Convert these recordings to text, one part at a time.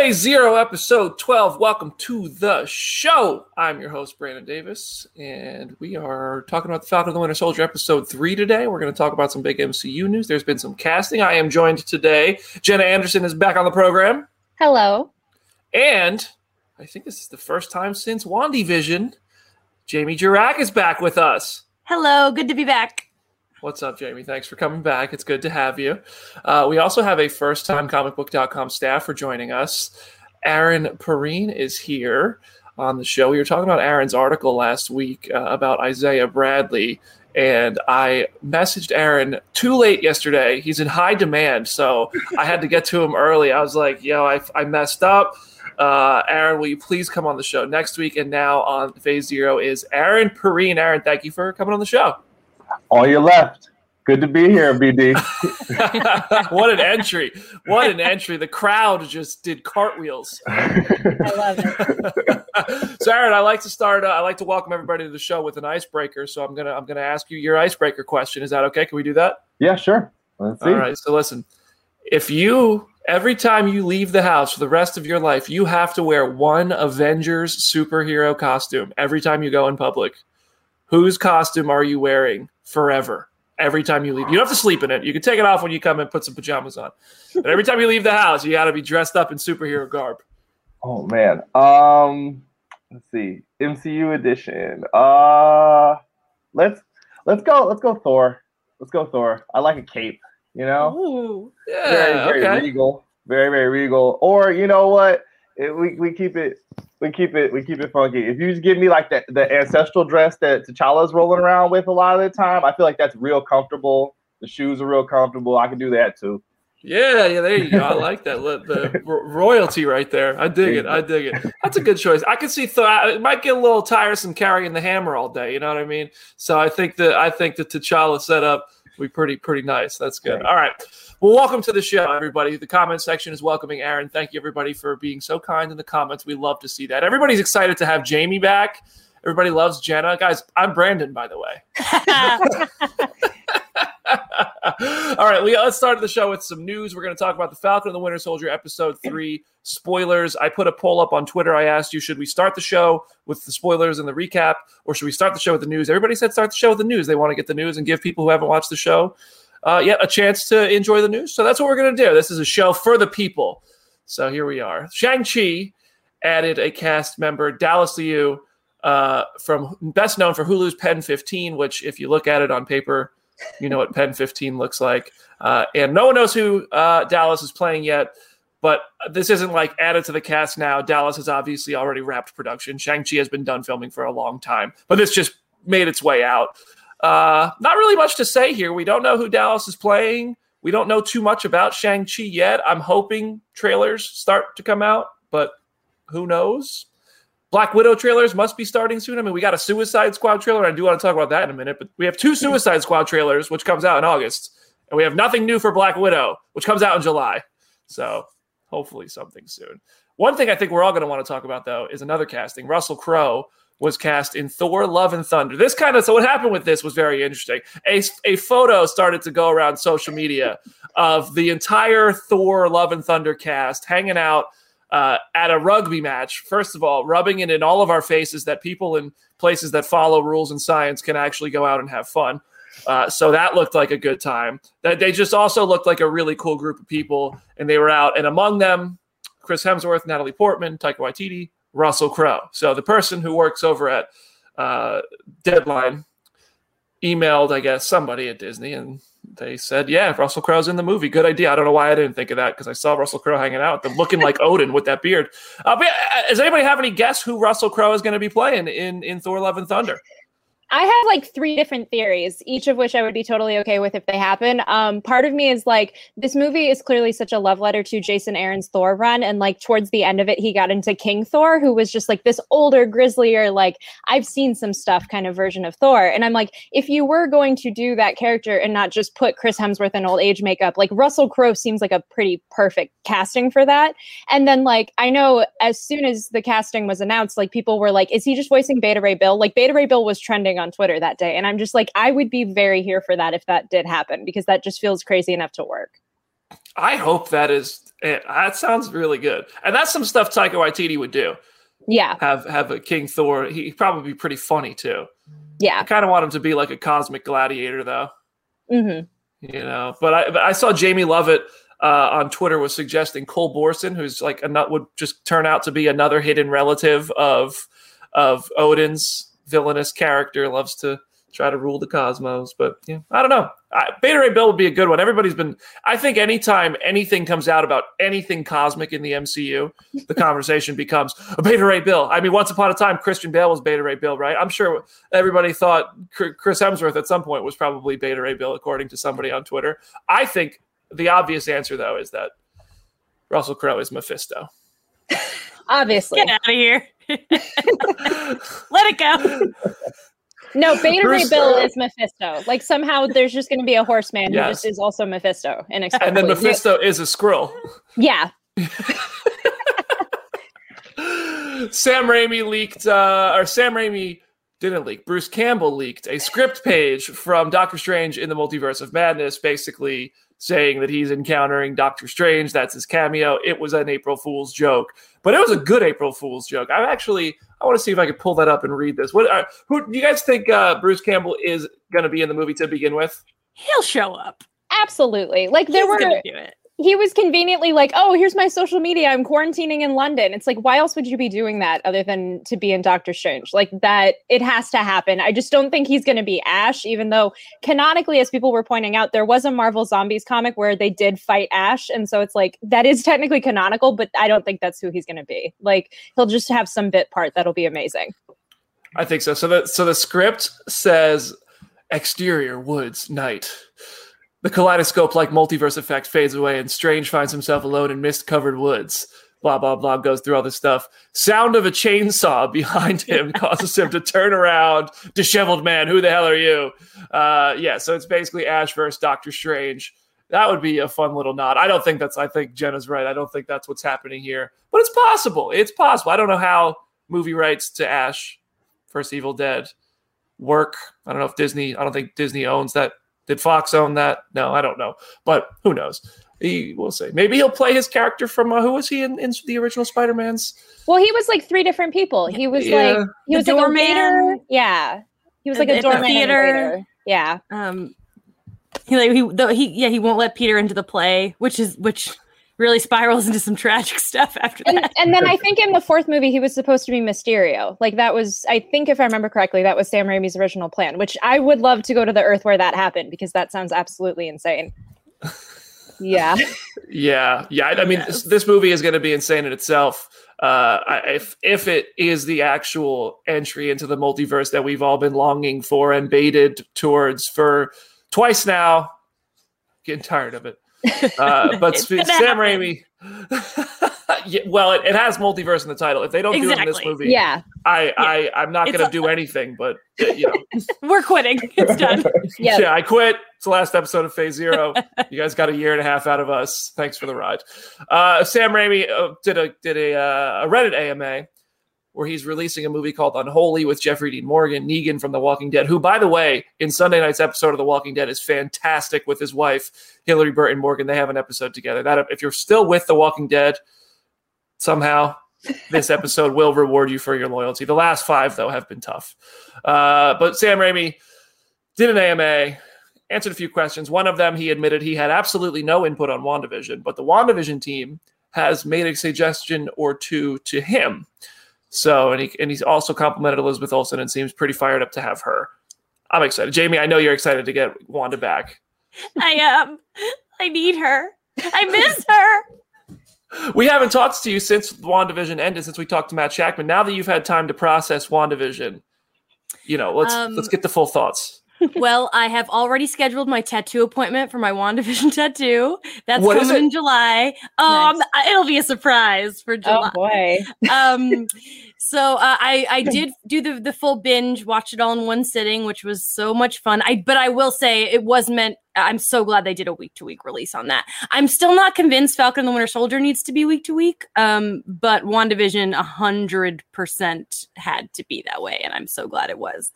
Phase Zero, episode 12. Welcome to the show. I'm your host, Brandon Davis, and we are talking about the Falcon and the Winter Soldier, episode 3 today. We're going to talk about some big MCU news. There's been some casting. I am joined today. Jenna Anderson is back on the program. Hello. And I think this is the first time since WandaVision, Jamie Jirak is back with us. Hello, good to be back. What's up, Jamie? Thanks for coming back. It's good to have you. Uh, we also have a first time comicbook.com staff for joining us. Aaron Perrine is here on the show. We were talking about Aaron's article last week uh, about Isaiah Bradley, and I messaged Aaron too late yesterday. He's in high demand, so I had to get to him early. I was like, yo, I, I messed up. Uh, Aaron, will you please come on the show next week? And now on Phase Zero is Aaron Perrine. Aaron, thank you for coming on the show. All you left. Good to be here, BD. what an entry. What an entry. The crowd just did cartwheels. I love it. so Aaron, I like to start uh, I like to welcome everybody to the show with an icebreaker. So I'm going to I'm going to ask you your icebreaker question. Is that okay? Can we do that? yeah, sure. Let's see. All right. So listen. If you every time you leave the house for the rest of your life, you have to wear one Avengers superhero costume every time you go in public. Whose costume are you wearing forever? Every time you leave, you don't have to sleep in it. You can take it off when you come and put some pajamas on. But every time you leave the house, you got to be dressed up in superhero garb. Oh man. Um let's see. MCU edition. Uh let's let's go let's go Thor. Let's go Thor. I like a cape, you know? Ooh. Yeah, very, very okay. regal. Very, very regal. Or you know what? It, we, we keep it we keep it we keep it funky. If you just give me like the, the ancestral dress that T'Challa's rolling around with a lot of the time, I feel like that's real comfortable. The shoes are real comfortable. I can do that too. Yeah, yeah, there you go. I like that. The royalty right there. I dig it. I dig it. That's a good choice. I could see Thor. It might get a little tiresome carrying the hammer all day. You know what I mean? So I think that I think the T'Challa setup will be pretty pretty nice. That's good. All right. Well, welcome to the show, everybody. The comment section is welcoming Aaron. Thank you, everybody, for being so kind in the comments. We love to see that. Everybody's excited to have Jamie back. Everybody loves Jenna. Guys, I'm Brandon, by the way. All right, we, let's start the show with some news. We're going to talk about the Falcon and the Winter Soldier episode three spoilers. I put a poll up on Twitter. I asked you, should we start the show with the spoilers and the recap, or should we start the show with the news? Everybody said start the show with the news. They want to get the news and give people who haven't watched the show uh, yet a chance to enjoy the news. So that's what we're going to do. This is a show for the people. So here we are. Shang-Chi added a cast member, Dallas Liu, uh, from best known for Hulu's Pen 15, which, if you look at it on paper, you know what Pen 15 looks like. Uh, and no one knows who uh, Dallas is playing yet, but this isn't like added to the cast now. Dallas has obviously already wrapped production. Shang-Chi has been done filming for a long time, but this just made its way out. Uh, not really much to say here. We don't know who Dallas is playing. We don't know too much about Shang-Chi yet. I'm hoping trailers start to come out, but who knows? Black Widow trailers must be starting soon. I mean, we got a Suicide Squad trailer. I do want to talk about that in a minute, but we have two Suicide Squad trailers, which comes out in August, and we have nothing new for Black Widow, which comes out in July. So hopefully something soon. One thing I think we're all going to want to talk about, though, is another casting. Russell Crowe was cast in Thor: Love and Thunder. This kind of so what happened with this was very interesting. A a photo started to go around social media of the entire Thor: Love and Thunder cast hanging out uh, at a rugby match. First of all, rubbing it in all of our faces that people in places that follow rules and science can actually go out and have fun. Uh, so that looked like a good time. That they just also looked like a really cool group of people, and they were out. And among them, Chris Hemsworth, Natalie Portman, Taika Waititi, Russell Crowe. So the person who works over at uh, Deadline emailed, I guess, somebody at Disney, and they said, "Yeah, Russell Crowe's in the movie. Good idea." I don't know why I didn't think of that because I saw Russell Crowe hanging out, them, looking like Odin with that beard. Uh, but uh, does anybody have any guess who Russell Crowe is going to be playing in in Thor: Love and Thunder? I have like three different theories, each of which I would be totally okay with if they happen. Um, part of me is like, this movie is clearly such a love letter to Jason Aaron's Thor run. And like, towards the end of it, he got into King Thor, who was just like this older, grislier, like, I've seen some stuff kind of version of Thor. And I'm like, if you were going to do that character and not just put Chris Hemsworth in old age makeup, like, Russell Crowe seems like a pretty perfect casting for that. And then, like, I know as soon as the casting was announced, like, people were like, is he just voicing Beta Ray Bill? Like, Beta Ray Bill was trending on Twitter that day. And I'm just like, I would be very here for that if that did happen because that just feels crazy enough to work. I hope that is. eh, That sounds really good, and that's some stuff Taika Waititi would do. Yeah, Have have a King Thor. He'd probably be pretty funny too. Yeah. I kind of want him to be like a cosmic gladiator, though. hmm You know, but I but I saw Jamie Lovett uh, on Twitter was suggesting Cul Borson, who's like a nut would just turn out to be another hidden relative of of Odin's villainous character. Loves to try to rule the cosmos, but yeah, I don't know. I, Beta Ray Bill would be a good one. Everybody's been. I think anytime anything comes out about anything cosmic in the MCU, the conversation becomes a Beta Ray Bill. I mean, once upon a time, Christian Bale was Beta Ray Bill, right? I'm sure everybody thought Chris Hemsworth at some point was probably Beta Ray Bill, according to somebody on Twitter. I think the obvious answer, though, is that Russell Crowe is Mephisto. Obviously, Get out of here. Let it go. no. Beta Ray Bruce- Bill is Mephisto. Like somehow there's just going to be a horseman Yes. who just is also Mephisto, And inexplicably. then Mephisto is a Skrull. Yeah, Sam Raimi leaked, uh, or Sam Raimi didn't leak. Bruce Campbell leaked a script page from Doctor Strange in the Multiverse of Madness, basically saying that he's encountering Doctor Strange. That's his cameo. It was an April Fool's joke, but it was a good April Fool's joke. I actually, I want to see if I could pull that up and read this. What? Uh, who do you guys think uh, Bruce Campbell is going to be in the movie to begin with? He'll show up. absolutely. Like there He's were gonna do it. He was conveniently like, "Oh, here's my social media. I'm quarantining in London." It's like, why else would you be doing that other than to be in Doctor Strange? Like that, it has to happen. I just don't think he's going to be Ash, even though canonically, as people were pointing out, there was a Marvel Zombies comic where they did fight Ash, and so it's like that is technically canonical, but I don't think that's who he's going to be. Like he'll just have some bit part that'll be amazing. I think so. So the so the script says exterior woods night. The kaleidoscope like multiverse effect fades away and Strange finds himself alone in mist covered woods. Blah blah blah goes through all this stuff. Sound of a chainsaw behind him causes him to turn around. Disheveled man, who the hell are you? Uh, yeah, so it's basically Ash versus Doctor Strange. That would be a fun little nod. I don't think that's. I think Jenna's right. I don't think that's what's happening here, but it's possible. It's possible. I don't know how movie rights to Ash First Evil Dead work. I don't know if Disney. I don't think Disney owns that. Did Fox own that? No, I don't know. But who knows? He, we'll see. Maybe he'll play his character from uh, who was he in, in the original Spider Man's? Well, he was like three different people. He was Yeah. like he The was like a doorman. waiter. Yeah, he was like At a the doorman theater. and a waiter. Yeah. Um, he like he, though he yeah he won't let Peter into the play, which is which really spirals into some tragic stuff after and, that. and then I think in the fourth movie he was supposed to be Mysterio. Like that was, I think if I remember correctly, that was Sam Raimi's original plan. Which I would love to go to the Earth where that happened because that sounds absolutely insane. Yeah, Yeah, yeah. I, I mean, this, this movie is going to be insane in itself. Uh, I, if if it is the actual entry into the multiverse that we've all been longing for and baited towards for twice now, getting tired of it. Uh, but It's Sp- gonna Sam happen. Raimi. yeah, well, it, it has multiverse in the title. If they don't do it in this movie, yeah, I, I I'm not going to do anything. But uh, you know, We're quitting. It's done. yeah. yeah, I quit. It's the last episode of Phase Zero. you guys got a year and a half out of us. Thanks for the ride. Uh, Sam Raimi uh, did a did a, uh, a Reddit AMA where he's releasing a movie called Unholy with Jeffrey Dean Morgan, Negan from The Walking Dead, who, by the way, in Sunday night's episode of The Walking Dead is fantastic with his wife Hilarie Burton Morgan. They have an episode together. That if you're still with The Walking Dead, somehow this episode will reward you for your loyalty. The last five, though, have been tough. Uh, but Sam Raimi did an AMA, answered a few questions. One of them, he admitted he had absolutely no input on WandaVision, but the WandaVision team has made a suggestion or two to him. So, and he and he's also complimented Elizabeth Olsen and seems pretty fired up to have her. I'm excited. Jamie, I know you're excited to get Wanda back. I am. I need her. I miss her. We haven't talked to you since WandaVision ended, since we talked to Matt Shakman. Now that you've had time to process WandaVision, you know, let's Um, let's get the full thoughts. well, I have already scheduled my tattoo appointment for my WandaVision tattoo. That's What coming in July. Um, it'll be a surprise for July. Oh boy, um so uh, i i did do the the full binge watch it all in one sitting which was so much fun i but i will say it was meant i'm so glad they did a week to week release on that i'm still not convinced falcon and the winter soldier needs to be week to week um but wandavision 100% had to be that way and i'm so glad it was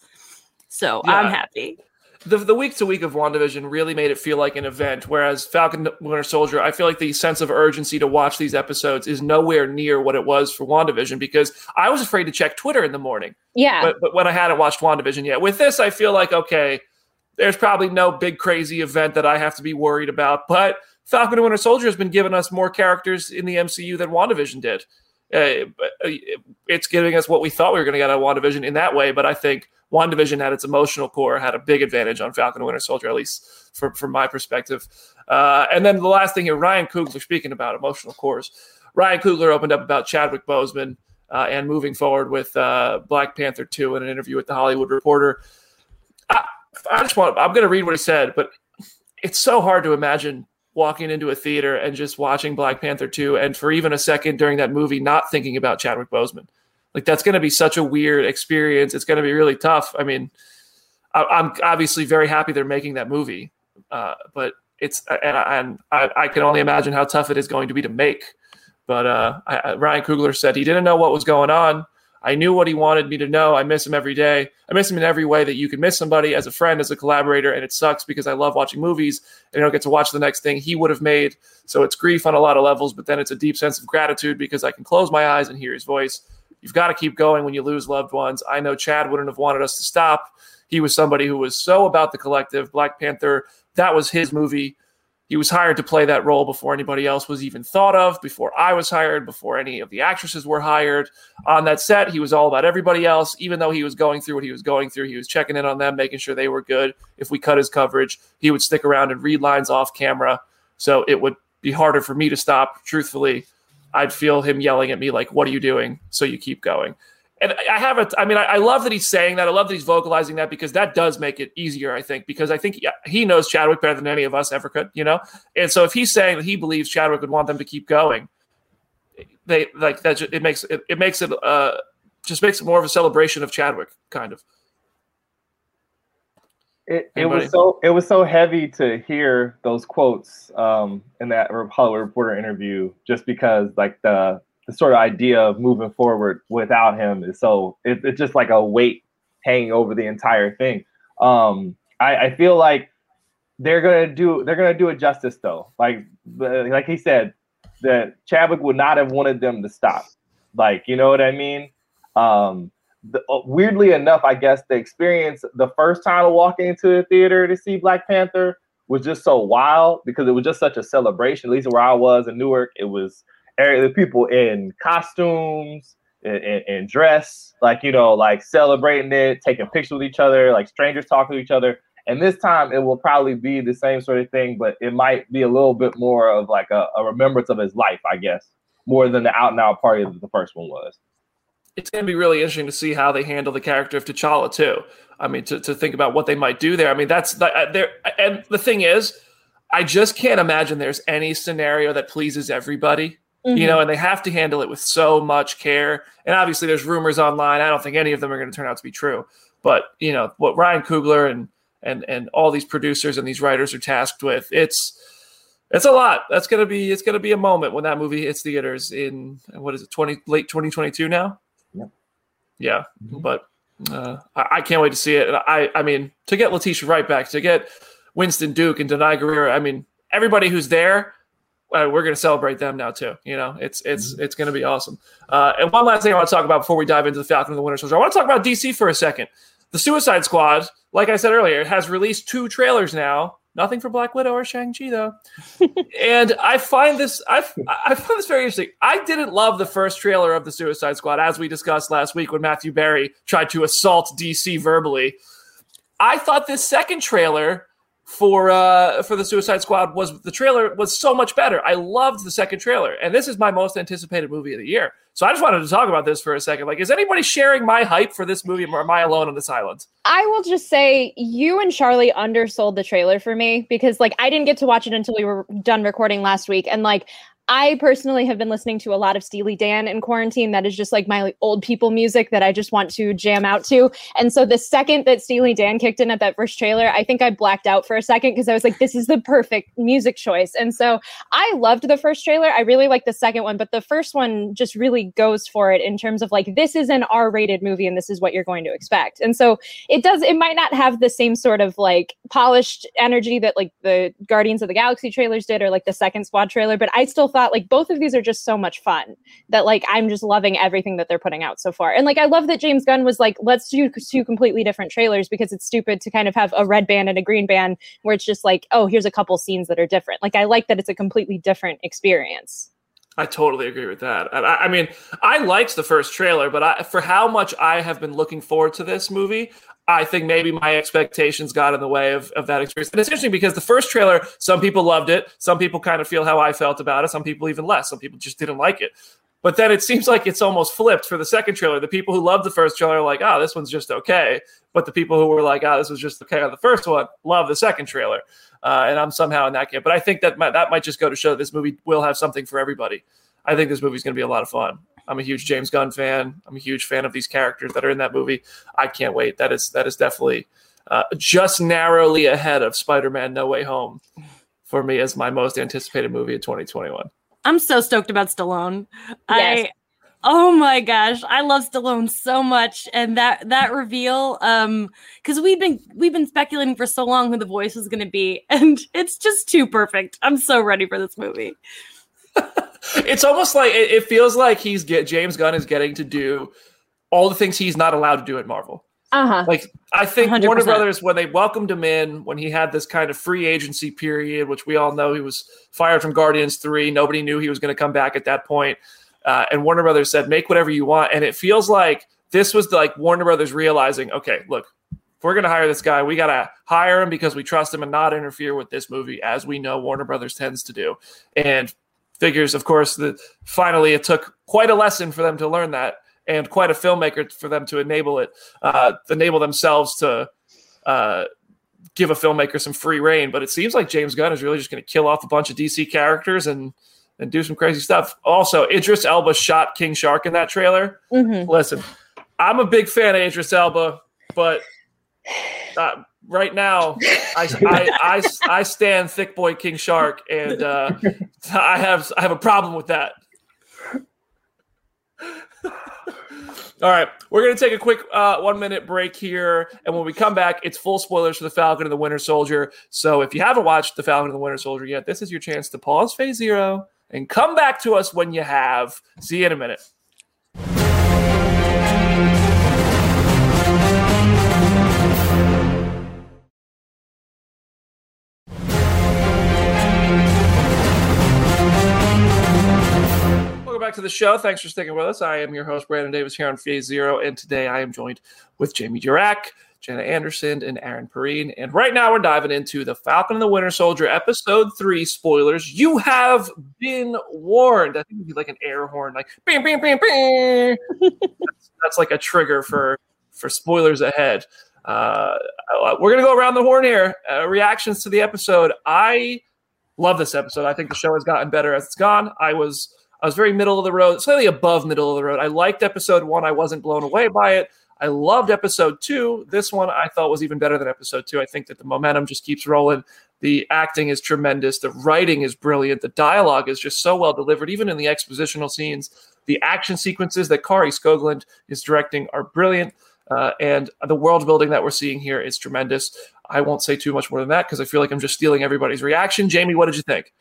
so i'm happy the the week to week of WandaVision really made it feel like an event. Whereas Falcon Winter Soldier, I feel like the sense of urgency to watch these episodes is nowhere near what it was for WandaVision because I was afraid to check Twitter in the morning. Yeah. But, but when I hadn't watched WandaVision yet, with this, I feel like okay, there's probably no big crazy event that I have to be worried about. But Falcon and Winter Soldier has been giving us more characters in the MCU than WandaVision did. Uh, it's giving us what we thought we were going to get out of WandaVision in that way, but I think WandaVision had its emotional core, had a big advantage on Falcon and Winter Soldier, at least from, from my perspective. Uh, and then the last thing here, Ryan Coogler, speaking about emotional cores, Ryan Coogler opened up about Chadwick Boseman uh, and moving forward with uh, Black Panther 2 in an interview with The Hollywood Reporter. I, I just want, I'm going to read what he said, but it's so hard to imagine walking into a theater and just watching Black Panther 2 and for even a second during that movie not thinking about Chadwick Boseman. Like that's going to be such a weird experience. It's going to be really tough. I mean, I, am obviously very happy they're making that movie, uh, but it's and, I, and I, I, can only imagine how tough it is going to be to make. But uh, I, Ryan Coogler said he didn't know what was going on. I knew what he wanted me to know. I miss him every day. I miss him in every way that you can miss somebody as a friend, as a collaborator, and it sucks because I love watching movies and I don't get to watch the next thing he would have made. So it's grief on a lot of levels, but then it's a deep sense of gratitude because I can close my eyes and hear his voice. You've got to keep going when you lose loved ones. I know Chad wouldn't have wanted us to stop. He was somebody who was so about the collective. Black Panther, that was his movie. He was hired to play that role before anybody else was even thought of, before I was hired, before any of the actresses were hired. On that set, he was all about everybody else. Even though he was going through what he was going through, he was checking in on them, making sure they were good. If we cut his coverage, he would stick around and read lines off camera. So it would be harder for me to stop, truthfully. I'd feel him yelling at me like, "What are you doing?" So you keep going. And I have it. I mean, I, I, love that he's saying that. I love that he's vocalizing that because that does make it easier. I think because I think he knows Chadwick better than any of us ever could. You know, and so if he's saying that he believes Chadwick would want them to keep going, they like that. It makes it, it makes it uh just makes it more of a celebration of Chadwick, kind of. It, it was so it was so heavy to hear those quotes um, in that Hollywood Reporter interview, just because like the the sort of idea of moving forward without him is so it, it's just like a weight hanging over the entire thing. Um, I, I feel like they're gonna do they're gonna do it justice though. Like like he said, that Chadwick would not have wanted them to stop. Like you know what I mean? Um, the, uh, weirdly enough, I guess the experience the first time walking into the theater to see Black Panther was just so wild because it was just such a celebration. At least where I was in Newark, it was the people in costumes and, dress, like you know, like celebrating it, taking pictures with each other, like strangers talking to each other. And this time, it will probably be the same sort of thing, but it might be a little bit more of like a, a remembrance of his life, I guess, more than the out and out party that the first one was it's going to be really interesting to see how they handle the character of T'Challa too. I mean, to, to think about what they might do there. I mean, that's uh, there. And the thing is, I just can't imagine there's any scenario that pleases everybody. Mm-hmm. You know, and they have to handle it with so much care. And obviously, there's rumors online. I don't think any of them are going to turn out to be true. But you know what Ryan Coogler and and and all these producers and these writers are tasked with. It's it's a lot. That's gonna be it's gonna be a moment when that movie hits theaters in what is it twenty late twenty twenty two now. Yeah, mm-hmm. but uh, I, I, can't wait to see it. And I, I mean, to get Letitia Wright back, to get Winston Duke and Danai Gurira, I mean, everybody who's there, uh, we're going to celebrate them now too. You know, it's it's mm-hmm. it's going to be awesome. Uh, and one last thing I want to talk about before we dive into the Falcon and the Winter Soldier, I want to talk about DC for a second. The Suicide Squad, like I said earlier, has released two trailers now Nothing for Black Widow or Shang Chi though. and I find this I I find this very interesting. I didn't love the first trailer of the Suicide Squad as we discussed last week when Matthew Berry tried to assault DC verbally. I thought this second trailer for uh for the Suicide Squad was the trailer was so much better. I loved the second trailer, and this is my most anticipated movie of the year. So I just wanted to talk about this for a second. Like, is anybody sharing my hype for this movie, or am I alone on this island? I will just say you and Charlie undersold the trailer for me because, like, I didn't get to watch it until we were done recording last week, and like. I personally have been listening to a lot of Steely Dan in quarantine. That is just like my old people music that I just want to jam out to. And so the second that Steely Dan kicked in at that first trailer, I think I blacked out for a second because I was like, this is the perfect music choice. And so I loved the first trailer. I really like the second one, but the first one just really goes for it in terms of like, this is an R rated movie and this is what you're going to expect. And so it does, it might not have the same sort of like polished energy that like the Guardians of the Galaxy trailers did or like the second squad trailer, but I still thought like both of these are just so much fun that like I'm just loving everything that they're putting out so far. And like I love that James Gunn was like, let's do two completely different trailers because it's stupid to kind of have a red band and a green band where it's just like, oh, here's a couple scenes that are different. Like I like that it's a completely different experience. I totally agree with that. I, I, mean, I liked the first trailer, but I, for how much I have been looking forward to this movie, I think maybe my expectations got in the way of, of that experience. And it's interesting because the first trailer, some people loved it. Some people kind of feel how I felt about it. Some people even less. Some people just didn't like it. But then it seems like it's almost flipped for the second trailer. The people who loved the first trailer are like, oh, this one's just okay. But the people who were like, oh, this was just okay on the first one, love the second trailer. Uh, and I'm somehow in that camp. But I think that might, that might just go to show that this movie will have something for everybody. I think this movie's going to be a lot of fun. I'm a huge James Gunn fan. I'm a huge fan of these characters that are in that movie. I can't wait. That is that is definitely uh, just narrowly ahead of Spider-Man: No Way Home for me as my most anticipated movie of 2021. I'm so stoked about Stallone. Yes. I oh my gosh, I love Stallone so much, and that that reveal, um, because we've been we've been speculating for so long who the voice was going to be, and it's just too perfect. I'm so ready for this movie. it's almost like it, it, feels like he's get James Gunn is getting to do all the things he's not allowed to do at Marvel. Uh-huh. Like I think 100%. Warner Brothers when they welcomed him in when he had this kind of free agency period, which we all know he was fired from Guardians Three. Nobody knew he was going to come back at that point. Uh, and Warner Brothers said, "Make whatever you want." And it feels like this was like Warner Brothers realizing, okay, look, if we're going to hire this guy, we got to hire him because we trust him and not interfere with this movie, as we know Warner Brothers tends to do. And figures, of course, that finally it took quite a lesson for them to learn that, and quite a filmmaker for them to enable it, uh, enable themselves to uh, give a filmmaker some free reign. But it seems like James Gunn is really just going to kill off a bunch of DC characters and and do some crazy stuff. Also, Idris Elba shot King Shark in that trailer. Mm-hmm. Listen, I'm a big fan of Idris Elba, but uh, right now, I, I, I, I, stand thick boy King Shark, and uh, I have I have a problem with that. All right, we're going to take a quick uh, one minute break here. And when we come back, it's full spoilers for The Falcon and the Winter Soldier. So if you haven't watched The Falcon and the Winter Soldier yet, this is your chance to pause phase zero and come back to us when you have. See you in a minute. Back to the show. Thanks for sticking with us. I am your host, Brandon Davis, here on Phase Zero, and today I am joined with Jamie Jirak, Jenna Anderson, and Aaron Perrine. And right now we're diving into The Falcon and the Winter Soldier, Episode 3 spoilers. You have been warned. I think it'd be like an air horn, like bam, bam, bam, bam. that's, that's like a trigger for, for spoilers ahead. Uh, we're going to go around the horn here. Uh, reactions to the episode. I love this episode. I think the show has gotten better as it's gone. I was I was very middle of the road, slightly above middle of the road. I liked episode one. I wasn't blown away by it. I loved episode two. This one I thought was even better than episode two. I think that the momentum just keeps rolling. The acting is tremendous. The writing is brilliant. The dialogue is just so well delivered, even in the expositional scenes. The action sequences that Kari Skogland is directing are brilliant. Uh, and the world building that we're seeing here is tremendous. I won't say too much more than that because I feel like I'm just stealing everybody's reaction. Jamie, what did you think?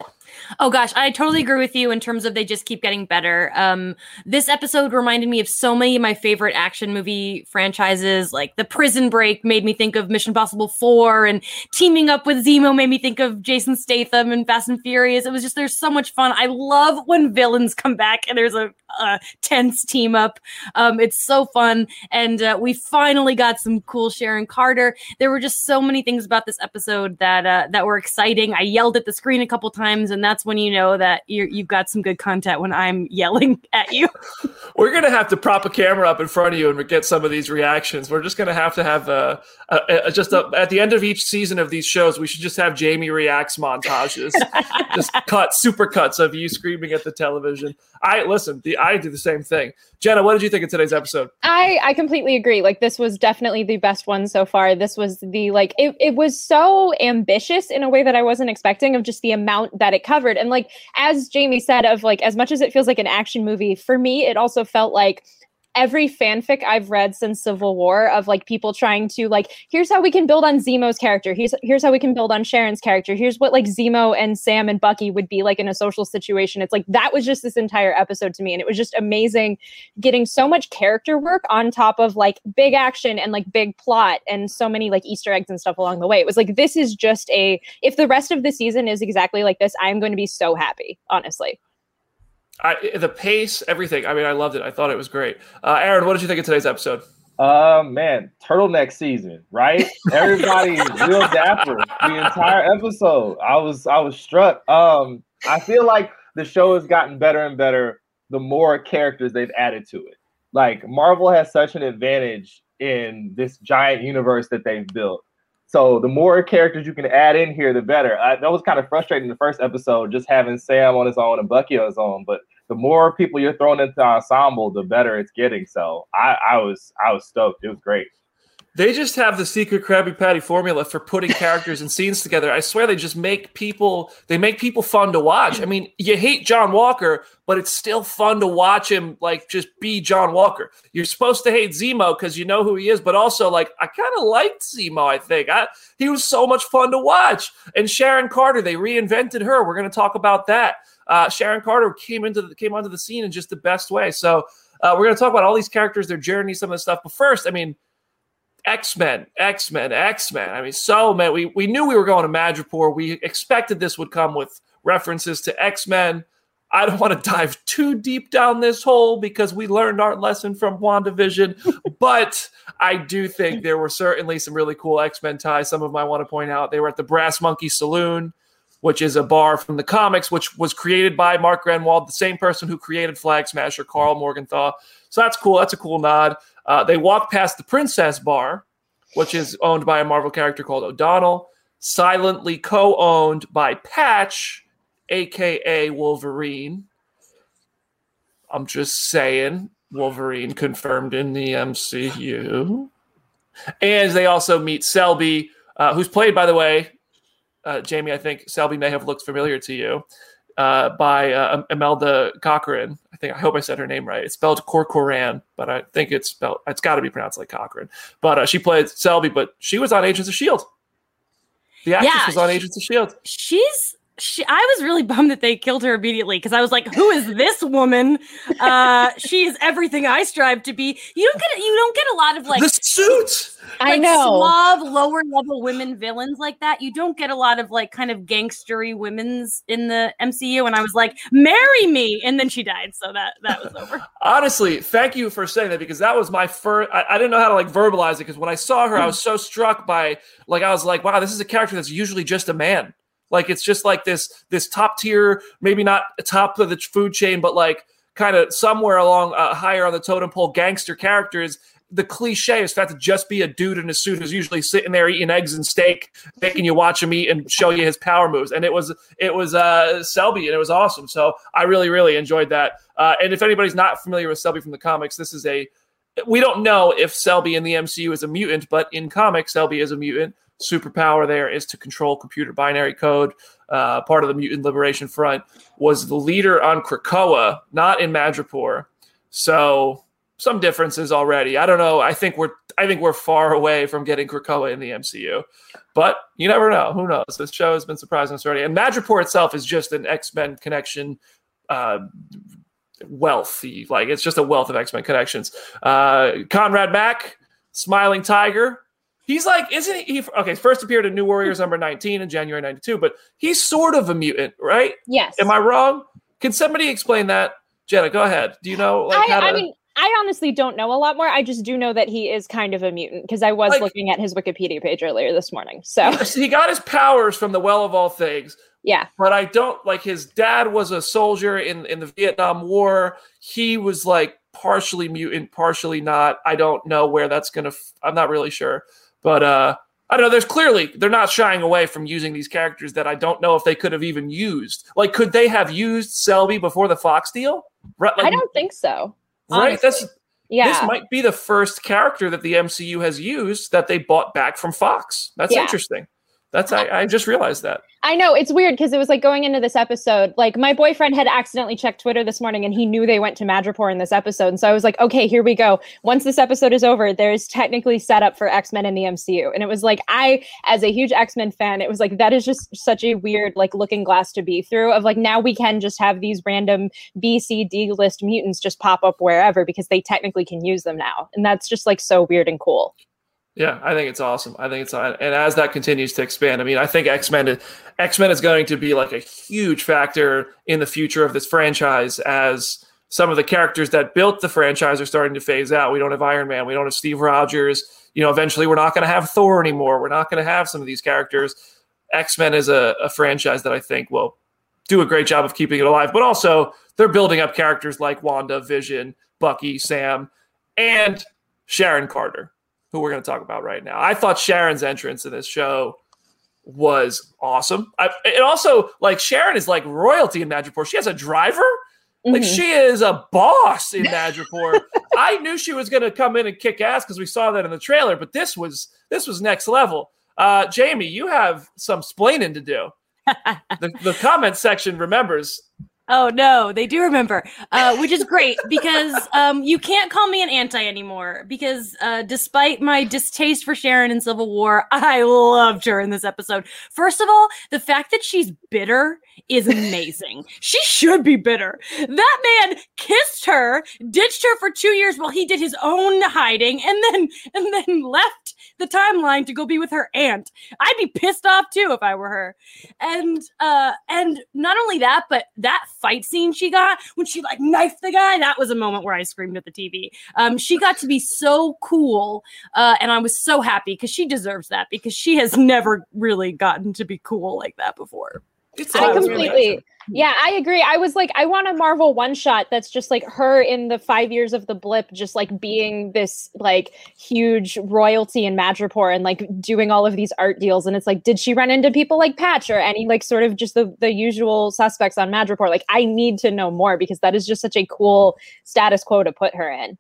Oh gosh, I totally agree with you in terms of they just keep getting better. Um, this episode reminded me of so many of my favorite action movie franchises, like The Prison Break made me think of Mission Impossible 4, and teaming up with Zemo made me think of Jason Statham and Fast and Furious. It was just there's so much fun. I love when villains come back and there's a, a tense team up. Um, it's so fun, and uh, we finally got some cool Sharon Carter. There were just so many things about this episode that uh, that were exciting. I yelled at the screen a couple times and and that's when you know that you you've got some good content when I'm yelling at you. We're gonna have to prop a camera up in front of you and get some of these reactions. We're just gonna have to have a, a, a just a, at the end of each season of these shows, we should just have Jamie reacts montages, just cut super cuts of you screaming at the television. I listen. The I do the same thing. Jenna, what did you think of today's episode? I I completely agree. Like this was definitely the best one so far. This was the like it, it was so ambitious in a way that I wasn't expecting of just the amount that it covered. And like as Jamie said, of like as much as it feels like an action movie, for me it also felt like every fanfic I've read since Civil War of like people trying to like, here's how we can build on Zemo's character. Here's here's how we can build on Sharon's character. Here's what like Zemo and Sam and Bucky would be like in a social situation. It's like that was just this entire episode to me. And it was just amazing getting so much character work on top of like big action and like big plot and so many like Easter eggs and stuff along the way. It was like this is just a if the rest of the season is exactly like this, I'm going to be so happy, honestly. I, the pace, everything. I mean, I loved it. I thought it was great. Uh, Aaron, what did you think of today's episode? Uh man, turtleneck season, right? Everybody real dapper the entire episode. I was I was struck. Um, I feel like the show has gotten better and better the more characters they've added to it. Like Marvel has such an advantage in this giant universe that they've built. So the more characters you can add in here, the better. I, that was kind of frustrating the first episode, just having Sam on his own and Bucky on his own. But the more people you're throwing into the ensemble, the better it's getting. So I, I was I was stoked. It was great. They just have the secret Krabby Patty formula for putting characters and scenes together. I swear they just make people they make people fun to watch. I mean, you hate John Walker, but it's still fun to watch him like just be John Walker. You're supposed to hate Zemo because you know who he is, but also like I kind of liked Zemo. I think I, he was so much fun to watch. And Sharon Carter, they reinvented her. We're going to talk about that. Uh, Sharon Carter came into the, came onto the scene in just the best way. So uh, we're going to talk about all these characters, their journey, some of the stuff. But first, I mean. X Men, X Men, X Men. I mean, so man, we we knew we were going to Madripoor. We expected this would come with references to X Men. I don't want to dive too deep down this hole because we learned our lesson from WandaVision, but I do think there were certainly some really cool X Men ties. Some of them I want to point out. They were at the Brass Monkey Saloon, which is a bar from the comics, which was created by Mark Gruenwald, the same person who created Flag Smasher, Karl Morgenthau. So that's cool. That's a cool nod. Uh, they walk past the Princess Bar, which is owned by a Marvel character called O'Donnell, silently co owned by Patch, aka Wolverine. I'm just saying, Wolverine confirmed in the MCU. And they also meet Selby, uh, who's played, by the way, uh, Jamie, I think Selby may have looked familiar to you uh, by uh, Imelda Cochran. I think I hope I said her name right. It's spelled Corcoran, but I think it's spelled. It's got to be pronounced like Cochran. But uh, she played Selby, but she was on Agents of Shield. The actress Yeah, was on Agents of Shield. She's she I was really bummed that they killed her immediately because I was like, who is this woman? Uh she is everything I strive to be. You don't get you don't get a lot of like the suit. I like know. suave lower level women villains like that. You don't get a lot of like kind of gangstery women's in the MCU. And I was like, marry me, and then she died, so that that was over. Honestly, thank you for saying that because that was my first. I, I didn't know how to like verbalize it because when I saw her, I was so struck by like I was like, wow, this is a character that's usually just a man. Like it's just like this this top tier, maybe not top of the food chain, but like kind of somewhere along uh, higher on the totem pole gangster characters. The cliche is that to just be a dude in a suit who's usually sitting there eating eggs and steak, making you watch him eat and show you his power moves. And it was it was uh, Selby, and it was awesome. So I really really enjoyed that. Uh, and if anybody's not familiar with Selby from the comics, this is a we don't know if Selby in the MCU is a mutant, but in comics, Selby is a mutant. Superpower there is to control computer binary code. Uh, part of the Mutant Liberation Front was the leader on Krakoa, not in Madripoor. So some differences already. I don't know. I think we're I think we're far away from getting Krakoa in the MCU, but you never know. Who knows? This show has been surprising us already. And Madripoor itself is just an X Men connection. Uh, wealthy like it's just a wealth of x-men connections uh conrad mack smiling tiger he's like isn't he, okay first appeared in new warriors number 19 in january 92 but he's sort of a mutant right Yes. am i wrong can somebody explain that jenna go ahead do you know like I, how to, I mean, I honestly don't know a lot more. I just do know that he is kind of a mutant because I was Like- looking at his Wikipedia page earlier this morning. So he got his powers from the well of all things Yeah. But I don't like his dad was a soldier in in the Vietnam War. He was like partially mutant, partially not. I don't know where that's gonna. F- I'm not really sure, but uh, I don't know. There's clearly they're not shying away from using these characters that I don't know if they could have even used. Like, could they have used Selby before the Fox deal? Right, like, I don't think so. right. honestly. That's Yeah. this might be the first character that the MCU has used that they bought back from Fox. That's Yeah. interesting. That's I, I just realized that. I know it's weird because it was like going into this episode, like my boyfriend had accidentally checked Twitter this morning and he knew they went to Madripoor in this episode. And so I was like, okay, here we go. Once this episode is over, there's technically set up for X Men in the MCU. And it was like, I, as a huge X Men fan, it was like, that is just such a weird, like, looking glass to be through of like, now we can just have these random B, C, D list mutants just pop up wherever because they technically can use them now. And that's just like so weird and cool. Yeah, I think it's awesome. I think it's and as that continues to expand, I mean, I think X Men X Men is going to be like a huge factor in the future of this franchise as some of the characters that built the franchise are starting to phase out. We don't have Iron Man, we don't have Steve Rogers. You know, eventually we're not going to have Thor anymore. We're not going to have some of these characters. X Men is a, a franchise that I think will do a great job of keeping it alive, but also they're building up characters like Wanda, Vision, Bucky, Sam, and Sharon Carter who we're going to talk about right now. I thought Sharon's entrance in this show was awesome. I, and also, like Sharon is like royalty in Madripoor. She has a driver. Like Mhm. she is a boss in Madripoor. I knew she was going to come in and kick ass because we saw that in the trailer. But this was this was next level. Uh, Jamie, you have some splaining to do. the, the comment section remembers. Oh no, they do remember, uh, which is great because um, you can't call me an anti anymore. Because uh, despite my distaste for Sharon in Civil War, I loved her in this episode. First of all, the fact that she's bitter is amazing. she should be bitter. That man kissed her, ditched her for two years while he did his own hiding, and then and then left the timeline to go be with her aunt. I'd be pissed off too if I were her. And uh, and not only that, but that fight scene she got when she like knifed the guy, that was a moment where I screamed at the TV. Um, she got to be so cool, uh, and I was so happy because she deserves that because she has never really gotten to be cool like that before. It's I completely, really- yeah, I agree. I was like, I want a Marvel one shot that's just like her in the five years of the blip, just like being this like huge royalty in Madripoor and like doing all of these art deals. And it's like, did she run into people like Patch or any like sort of just the, the usual suspects on Madripoor? Like, I need to know more because that is just such a cool status quo to put her in.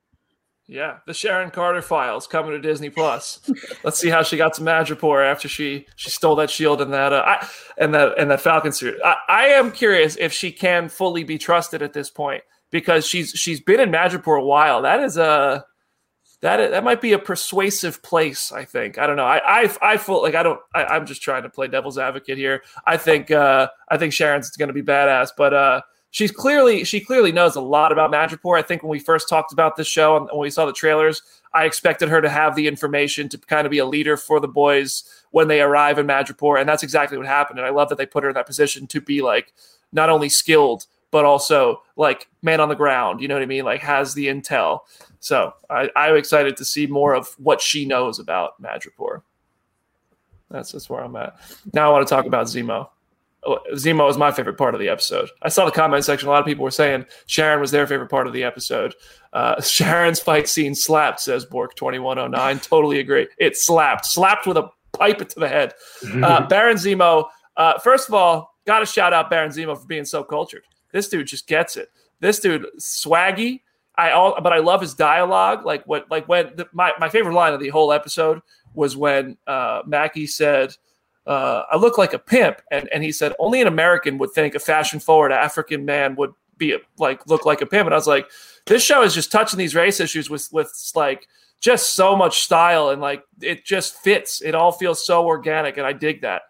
Yeah, the Sharon Carter files coming to Disney Plus. Let's see how she got to Madripoor after she she stole that shield and that uh, I, and that and that Falcon suit. I, I am curious if she can fully be trusted at this point because she's she's been in Madripoor a while. That is a that is, that might be a persuasive place. I think. I don't know. I I I feel like I don't. I, I'm just trying to play devil's advocate here. I think uh I think Sharon's going to be badass, but uh she's clearly she clearly knows a lot about Madripoor. I think when we first talked about this show and when we saw the trailers, I expected her to have the information to kind of be a leader for the boys when they arrive in Madripoor, and that's exactly what happened. And I love that they put her in that position to be like not only skilled but also like man on the ground. You know what I mean? Like has the intel. So I, I'm excited to see more of what she knows about Madripoor. That's that's where I'm at. Now I want to talk about Zemo. Oh, Zemo is my favorite part of the episode. I saw the comment section. A lot of people were saying Sharon was their favorite part of the episode. Uh, Sharon's fight scene slapped, says Bork twenty one oh nine. Totally agree. It slapped, slapped with a pipe to the head. Uh, Baron Zemo. Uh, first of all, got to shout out Baron Zemo for being so cultured. This dude just gets it. This dude swaggy. I all, but I love his dialogue. Like what, like when the, my my favorite line of the whole episode was when uh, Mackie said uh, I look like a pimp, and and he said only an American would think a fashion forward African man would be a, like look like a pimp, and I was like, this show is just touching these race issues with with like just so much style and like it just fits. It all feels so organic, and I dig that.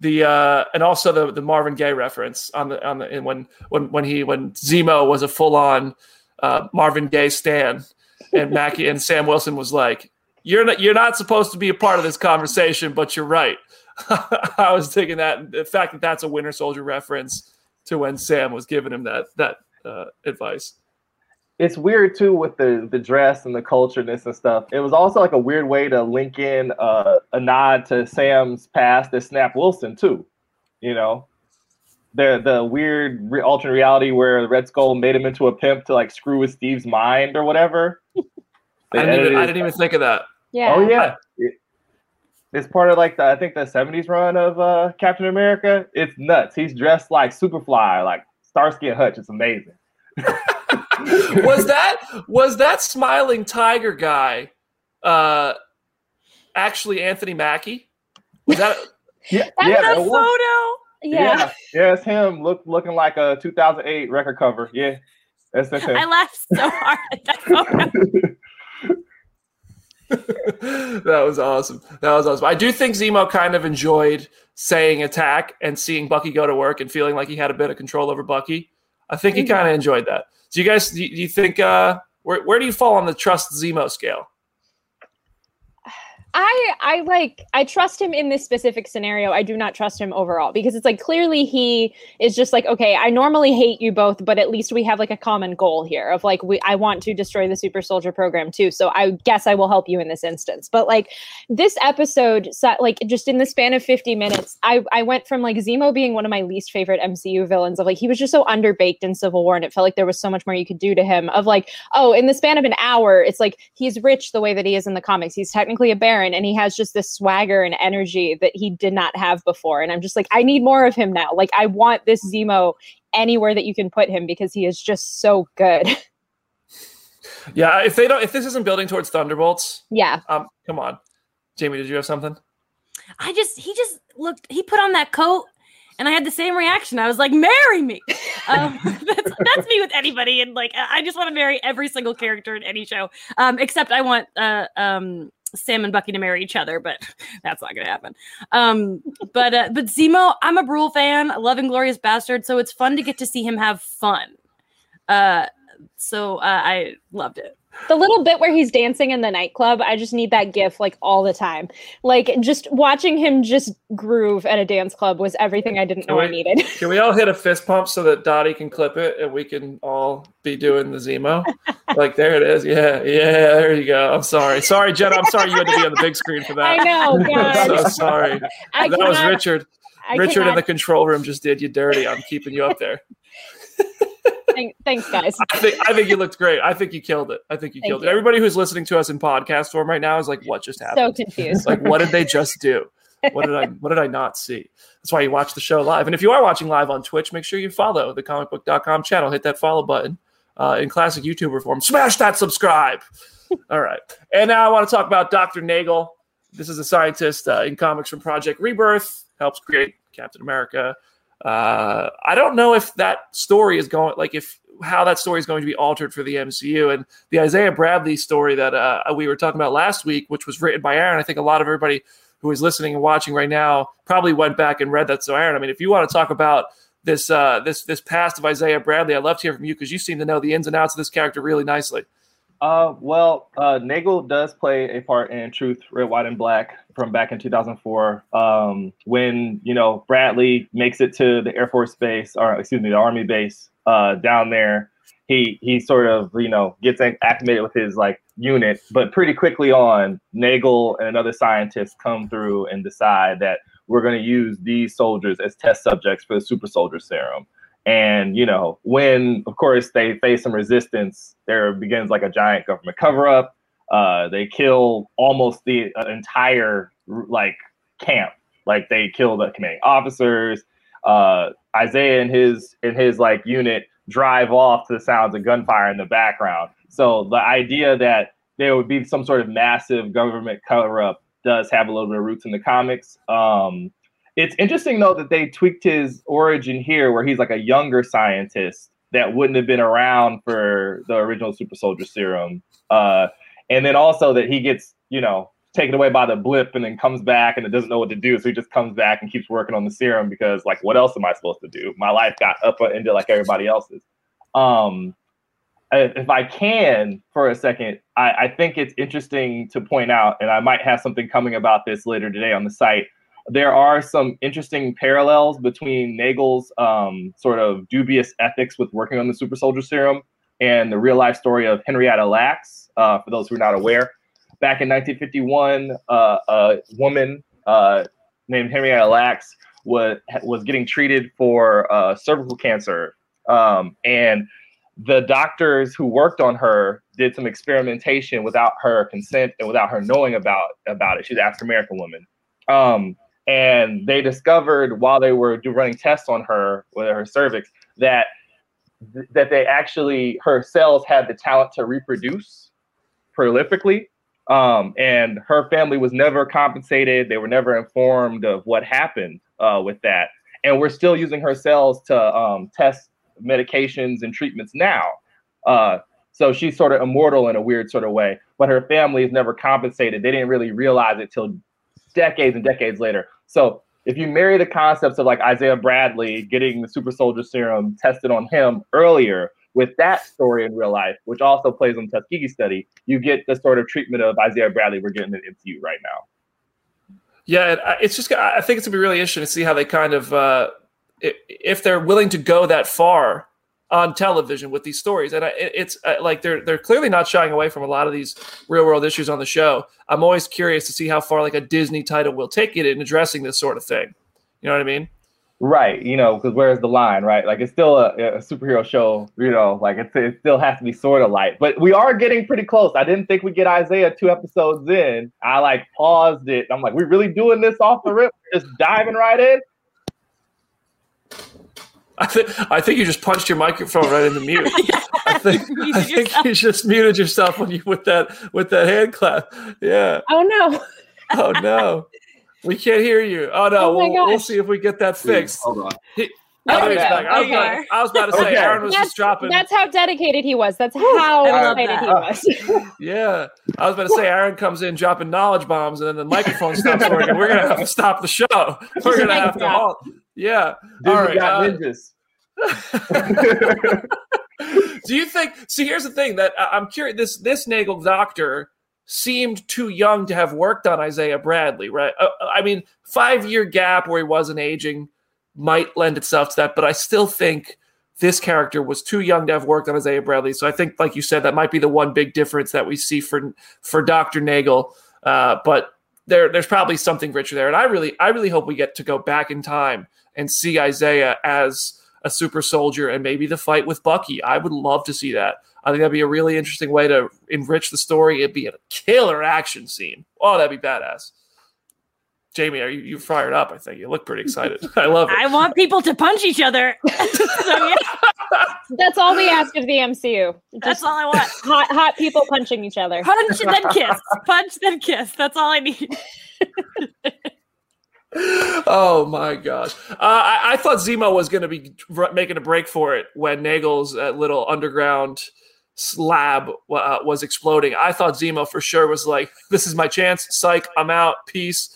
The uh, and also the the Marvin Gaye reference on the on the and when when when he when Zemo was a full on uh, Marvin Gaye stan, and Mackie and Sam Wilson was like, you're not you're not supposed to be a part of this conversation, but you're right. I was thinking that the fact that that's a Winter Soldier reference to when Sam was giving him that that uh, advice. it's weird too with the the dress and the cultureness and stuff. It was also like a weird way to link in uh, a nod to Sam's past as Snap Wilson too. You know, the the weird re- alternate reality where Red Skull made him into a pimp to like screw with Steve's mind or whatever. I didn't, even, I didn't even think of that. Yeah. Oh yeah. It's part of like the I think the 70s run of uh, Captain America. It's nuts. He's dressed like Superfly, like Starsky and Hutch. It's amazing. was that was that smiling tiger guy uh actually Anthony Mackie? Was that Yeah, That yeah, That it was. photo. Yeah. yeah, yeah, it's him. Look, looking like a 2008 record cover. Yeah, that's, that's him. I laughed so hard at that photo. that was awesome. That was awesome. I do think Zemo kind of enjoyed saying attack and seeing Bucky go to work and feeling like he had a bit of control over Bucky. I think he kind of enjoyed that. Do you guys do you, do you think uh where where do you fall on the trust Zemo scale? I I like I trust him in this specific scenario. I do not trust him overall because it's like clearly he is just like okay, I normally hate you both, but at least we have like a common goal here of like we I want to destroy the super soldier program too. So I guess I will help you in this instance. But like this episode so, like just in the span of 50 minutes, I I went from like Zemo being one of my least favorite MCU villains of like he was just so underbaked in Civil War and it felt like there was so much more you could do to him of like oh, in the span of an hour, it's like he's rich the way that he is in the comics. He's technically a baron and he has just this swagger and energy that he did not have before. And I'm just like, I need more of him now. Like, I want this Zemo anywhere that you can put him because he is just so good. Yeah, if they don't if this isn't building towards Thunderbolts, yeah. um come on. Jamie, did you have something? I just he just looked he put on that coat and I had the same reaction. I was like, marry me. Um, that's, that's me with anybody. And like I I just want to marry every single character in any show. Um, except I want uh um Sam and Bucky to marry each other, but that's not gonna happen. Um, but uh, but Zemo, I'm a Brühl fan. I love Inglorious Bastard, so it's fun to get to see him have fun. Uh so uh, I loved it. The little bit where he's dancing in the nightclub, I just need that gif like all the time. Like, just watching him just groove at a dance club was everything I didn't know I needed. Can we all hit a fist pump so that Dottie can clip it and we can all be doing the Zemo? like there it is. Yeah, yeah, there you go. I'm sorry. Sorry, Jenna. I'm sorry you had to be on the big screen for that. I know, I'm so sorry. I that was Richard. I Richard in the control room just did you dirty. I'm keeping you up there. Thank- Thanks, guys. I think I think you looked great. I think you killed it. I think you Thank killed you. it. Everybody who's listening to us in podcast form right now is like, what just happened?" So confused. like, what did they just do? What did I what did I not see? That's why you watch the show live. And if you are watching live on Twitch, make sure you follow the comicbook.com channel. Hit that follow button. Uh, in classic YouTuber form, smash that subscribe. All right. And now I want to talk about Dr. Nagel. This is a scientist uh, in comics from Project Rebirth, helps create Captain America. Uh, I don't know if that story is going, like, if how that story is going to be altered for the MCU. And the Isaiah Bradley story that uh, we were talking about last week, which was written by Aaron, I think a lot of everybody who is listening and watching right now probably went back and read that. So, Aaron, I mean, if you want to talk about this uh, this this past of Isaiah Bradley, I'd love to hear from you because you seem to know the ins and outs of this character really nicely. Uh, well, uh, Nagel does play a part in Truth, Red, White, and Black from back in 2004. Um, when you know Bradley makes it to the Air Force base, or excuse me, the Army base uh, down there, he he sort of you know gets acclimated with his like unit, but pretty quickly on, Nagel and another scientist come through and decide that we're going to use these soldiers as test subjects for the super soldier serum. And you know, when of course they face some resistance, there begins like a giant government cover up. Uh, they kill almost the uh, entire like camp. Like they kill the commanding officers. Uh, Isaiah and his and his like unit drive off to the sounds of gunfire in the background. So the idea that there would be some sort of massive government cover up does have a little bit of roots in the comics. Um, it's interesting though that they tweaked his origin here, where he's like a younger scientist that wouldn't have been around for the original super soldier serum, uh, and then also that he gets you know taken away by the blip and then comes back and it doesn't know what to do, so he just comes back and keeps working on the serum because like what else am I supposed to do? My life got up into like everybody else's. Um, if I can for a second, I, I think it's interesting to point out, and I might have something coming about this later today on the site there are some interesting parallels between Nagel's um, sort of dubious ethics with working on the super soldier serum and the real life story of Henrietta Lacks. Uh, for those who are not aware, back in 1951, uh, a woman uh, named Henrietta Lacks was was getting treated for uh, cervical cancer, um, and the doctors who worked on her did some experimentation without her consent and without her knowing about about it. She's an African American woman, um, and they discovered while they were do, running tests on her with her cervix that that they actually her cells had the talent to reproduce prolifically. Um, and her family was never compensated. They were never informed of what happened uh, with that. And we're still using her cells to um, test medications and treatments now. Uh, so she's sort of immortal in a weird sort of way but her family is never compensated. They didn't really realize it till decades and decades later so if you marry the concepts of like Isaiah Bradley getting the super soldier serum tested on him earlier with that story in real life, which also plays on Tuskegee study, you get the sort of treatment of Isaiah Bradley we're getting in MCU right now. Yeah, it's just I think it's gonna be really interesting to see how they kind of uh, if they're willing to go that far on television with these stories, and I, it's uh, like they're they're clearly not shying away from a lot of these real world issues on the show. I'm always curious to see how far like a Disney title will take it in addressing this sort of thing. You know what I mean? Right. You know, because where's the line, right? Like it's still a, a, superhero show. You know, like it's, it still has to be sort of light, but we are getting pretty close. I didn't think we'd get Isaiah two episodes in. I like paused it. I'm like, we really doing this off the rip? Just diving right in? I think I think you just punched your microphone right in the mute. I think I think you just muted yourself when you with that with that hand clap. Yeah. Oh no. oh no. We can't hear you. Oh no. Oh we'll, we'll, see if we get that fixed. Hold on. He, oh, I, was about, I, was about, I, was about, to say okay. Aaron was that's, just dropping. That's how dedicated he was. That's how excited he uh, was. Uh, yeah. I was about to say Aaron comes in dropping knowledge bombs and then the microphone stops working. We're gonna have to stop the show. We're gonna have to halt. Yeah. All right. Got uh, ninjas. Do you think? See, here's the thing that I'm curious. This this Nagel doctor seemed too young to have worked on Isaiah Bradley, right? Uh, I mean, five year gap where he wasn't aging might lend itself to that, but I still think this character was too young to have worked on Isaiah Bradley. So I think, like you said, that might be the one big difference that we see for for Doctor Nagel. Uh, but there, there's probably something richer there, and I really, I really hope we get to go back in time and see Isaiah as a super soldier and maybe the fight with Bucky. I would love to see that. I think that'd be a really interesting way to enrich the story. It'd be a killer action scene. Oh, that'd be badass. Jamie, are you, you fired up? I think you look pretty excited. I love it. I want people to punch each other. so, yeah. That's all we ask of the MCU. Just That's all I want. Hot, hot people punching each other. Punch and then kiss. Punch then kiss. That's all I need oh my gosh! Uh, I, I, thought Zemo was going to be making a break for it when Nagel's uh, little underground slab uh, was exploding. I thought Zemo for sure was like, "This is my chance. Psych, I'm out. Peace."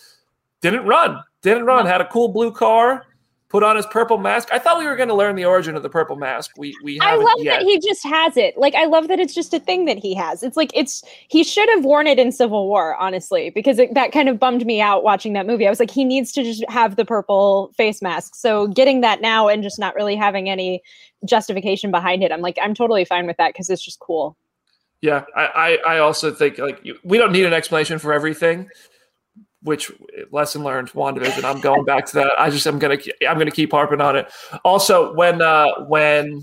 Didn't run. Didn't run. Had a cool blue car put on his purple mask. I thought we were going to learn the origin of the purple mask. We we I love yet. that he just has it. Like I love that it's just a thing that he has. It's like it's he should have worn it in Civil War, honestly, because it, that kind of bummed me out watching that movie. I was like, he needs to just have the purple face mask. So getting that now and just not really having any justification behind it, I'm like, I'm totally fine with that because it's just cool. Yeah, I, I I also think like we don't need an explanation for everything which lesson learned WandaVision. I'm going back to that. I just I'm gonna I'm gonna keep harping on it. Also, when uh when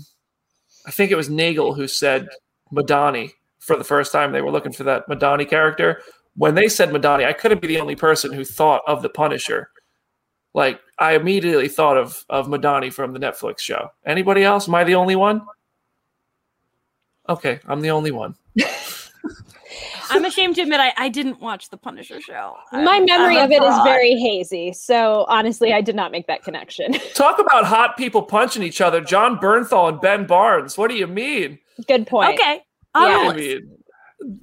I think it was Nagel who said Madani for the first time, they were looking for that Madani character. When they said Madani, I couldn't be the only person who thought of the Punisher. Like I immediately thought of of Madani from the Netflix show. Anybody else? Am I the only one? Okay, I'm the only one. I'm ashamed to admit I, I didn't watch the Punisher show. My I'm, memory I'm of it is very hazy. So honestly, I did not make that connection. Talk about hot people punching each other. Jon Bernthal and Ben Barnes. What do you mean? Good point. Okay. Yeah. I mean,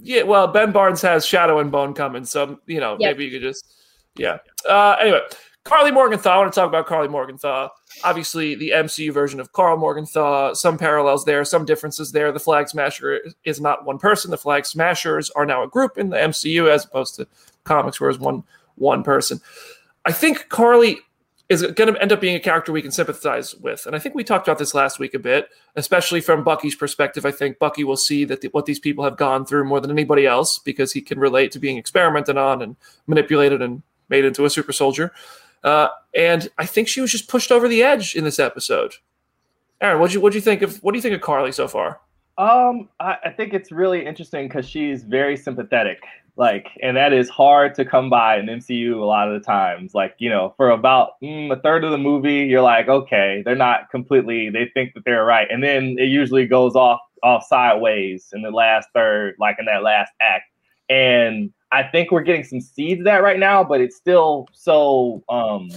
yeah, well, Ben Barnes has Shadow and Bone coming, so you know yep. maybe you could just, yeah. Uh, anyway, Karli Morgenthau. I want to talk about Karli Morgenthau. Obviously, the MCU version of Karl Morgenthau. Some parallels there, some differences there. The Flag Smasher is not one person. The Flag Smashers are now a group in the MCU as opposed to comics, where it's one one person. I think Karli is going to end up being a character we can sympathize with. And I think we talked about this last week a bit, especially from Bucky's perspective. I think Bucky will see that the, what these people have gone through more than anybody else because he can relate to being experimented on and manipulated and made into a super soldier. Uh, and I think she was just pushed over the edge in this episode. Aaron, what you what you think of what do you think of Karli so far? Um, I, I think it's really interesting because she's very sympathetic like and that is hard to come by in mcu a lot of the times like you know for about mm, a third of the movie you're like okay they're not completely they think that they're right and then it usually goes off off sideways in the last third like in that last act and i think we're getting some seeds of that right now but it's still so um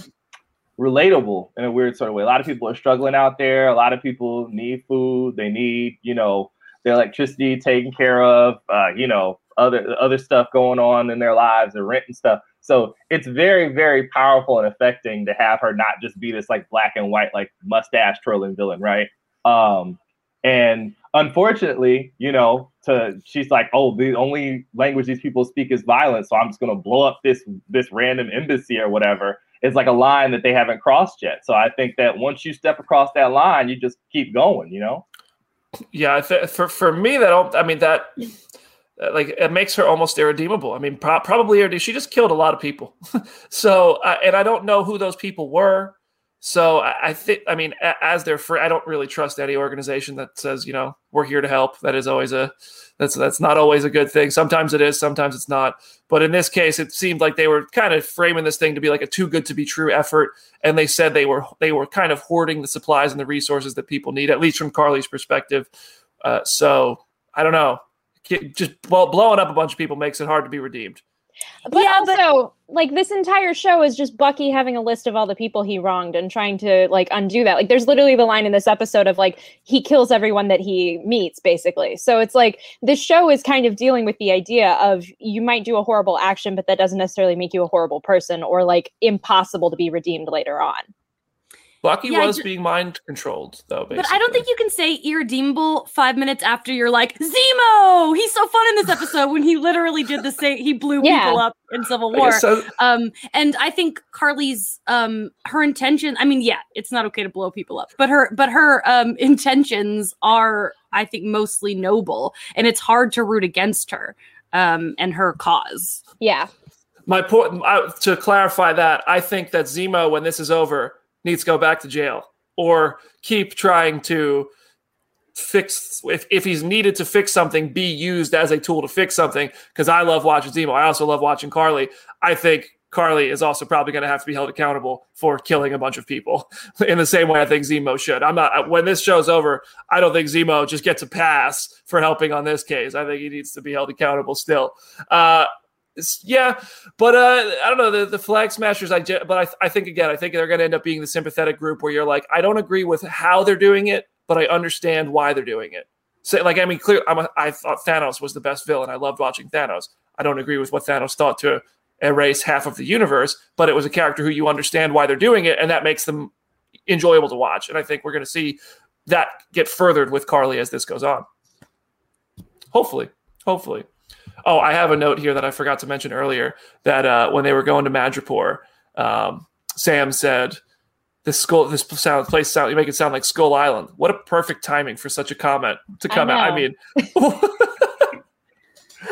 relatable in a weird sort of way a lot of people are struggling out there a lot of people need food they need you know their electricity taken care of uh, you know other other stuff going on in their lives and rent and stuff. So it's very, very powerful and affecting to have her not just be this like black and white, like mustache twirling villain, right? Um, and unfortunately, you know, to she's like, oh, the only language these people speak is violence, so I'm just gonna blow up this this random embassy or whatever. It's like a line that they haven't crossed yet. So I think that once you step across that line, you just keep going, you know. Yeah, for for me, that I mean that uh, like it makes her almost irredeemable. I mean, pro- probably she just killed a lot of people. so, uh, and I don't know who those people were. So I, I think, I mean, as their friend, I don't really trust any organization that says, you know, we're here to help. That is always a, that's that's not always a good thing. Sometimes it is, sometimes it's not. But in this case, it seemed like they were kind of framing this thing to be like a too good to be true effort, and they said they were they were kind of hoarding the supplies and the resources that people need, at least from Karli's perspective. Uh, so I don't know just blowing up a bunch of people makes it hard to be redeemed. But yeah, also, but, like this entire show is just Bucky having a list of all the people he wronged and trying to like undo that. Like, there's literally the line in this episode of like he kills everyone that he meets, basically. So it's like this show is kind of dealing with the idea of you might do a horrible action, but that doesn't necessarily make you a horrible person or like impossible to be redeemed later on. Bucky yeah, was being mind controlled, though. Basically. But I don't think you can say irredeemable five minutes after you're like Zemo. He's so fun in this episode when he literally did the same. He blew yeah. people up in Civil War. So. Um, and I think Karli's um her intention. I mean, yeah, it's not okay to blow people up, but her but her um intentions are, I think, mostly noble, and it's hard to root against her um and her cause. Yeah. My point uh, to clarify that I think that Zemo, when this is over needs to go back to jail or keep trying to fix if, if he's needed to fix something be used as a tool to fix something. Because i love watching zemo. I also love watching karli. I think karli is also probably going to have to be held accountable for killing a bunch of people in the same way i think zemo should. I'm not when this show's over i don't think zemo just gets a pass for helping on this case. I think he needs to be held accountable still. Uh, yeah, but uh, I don't know the, the flag smashers. I but I, I think again, I think they're going to end up being the sympathetic group where you're like, I don't agree with how they're doing it, but I understand why they're doing it. So, like, I mean, clear. I'm a, I thought Thanos was the best villain. I loved watching Thanos. I don't agree with what Thanos thought to erase half of the universe, but it was a character who you understand why they're doing it, and that makes them enjoyable to watch. And I think we're going to see that get furthered with Karli as this goes on. Hopefully, hopefully. Oh, I have a note here that I forgot to mention earlier that uh, when they were going to Madripoor, um, Sam said, "This skull, this sound, place sound, you make it sound like Skull Island." What a perfect timing for such a comment to come out. I mean,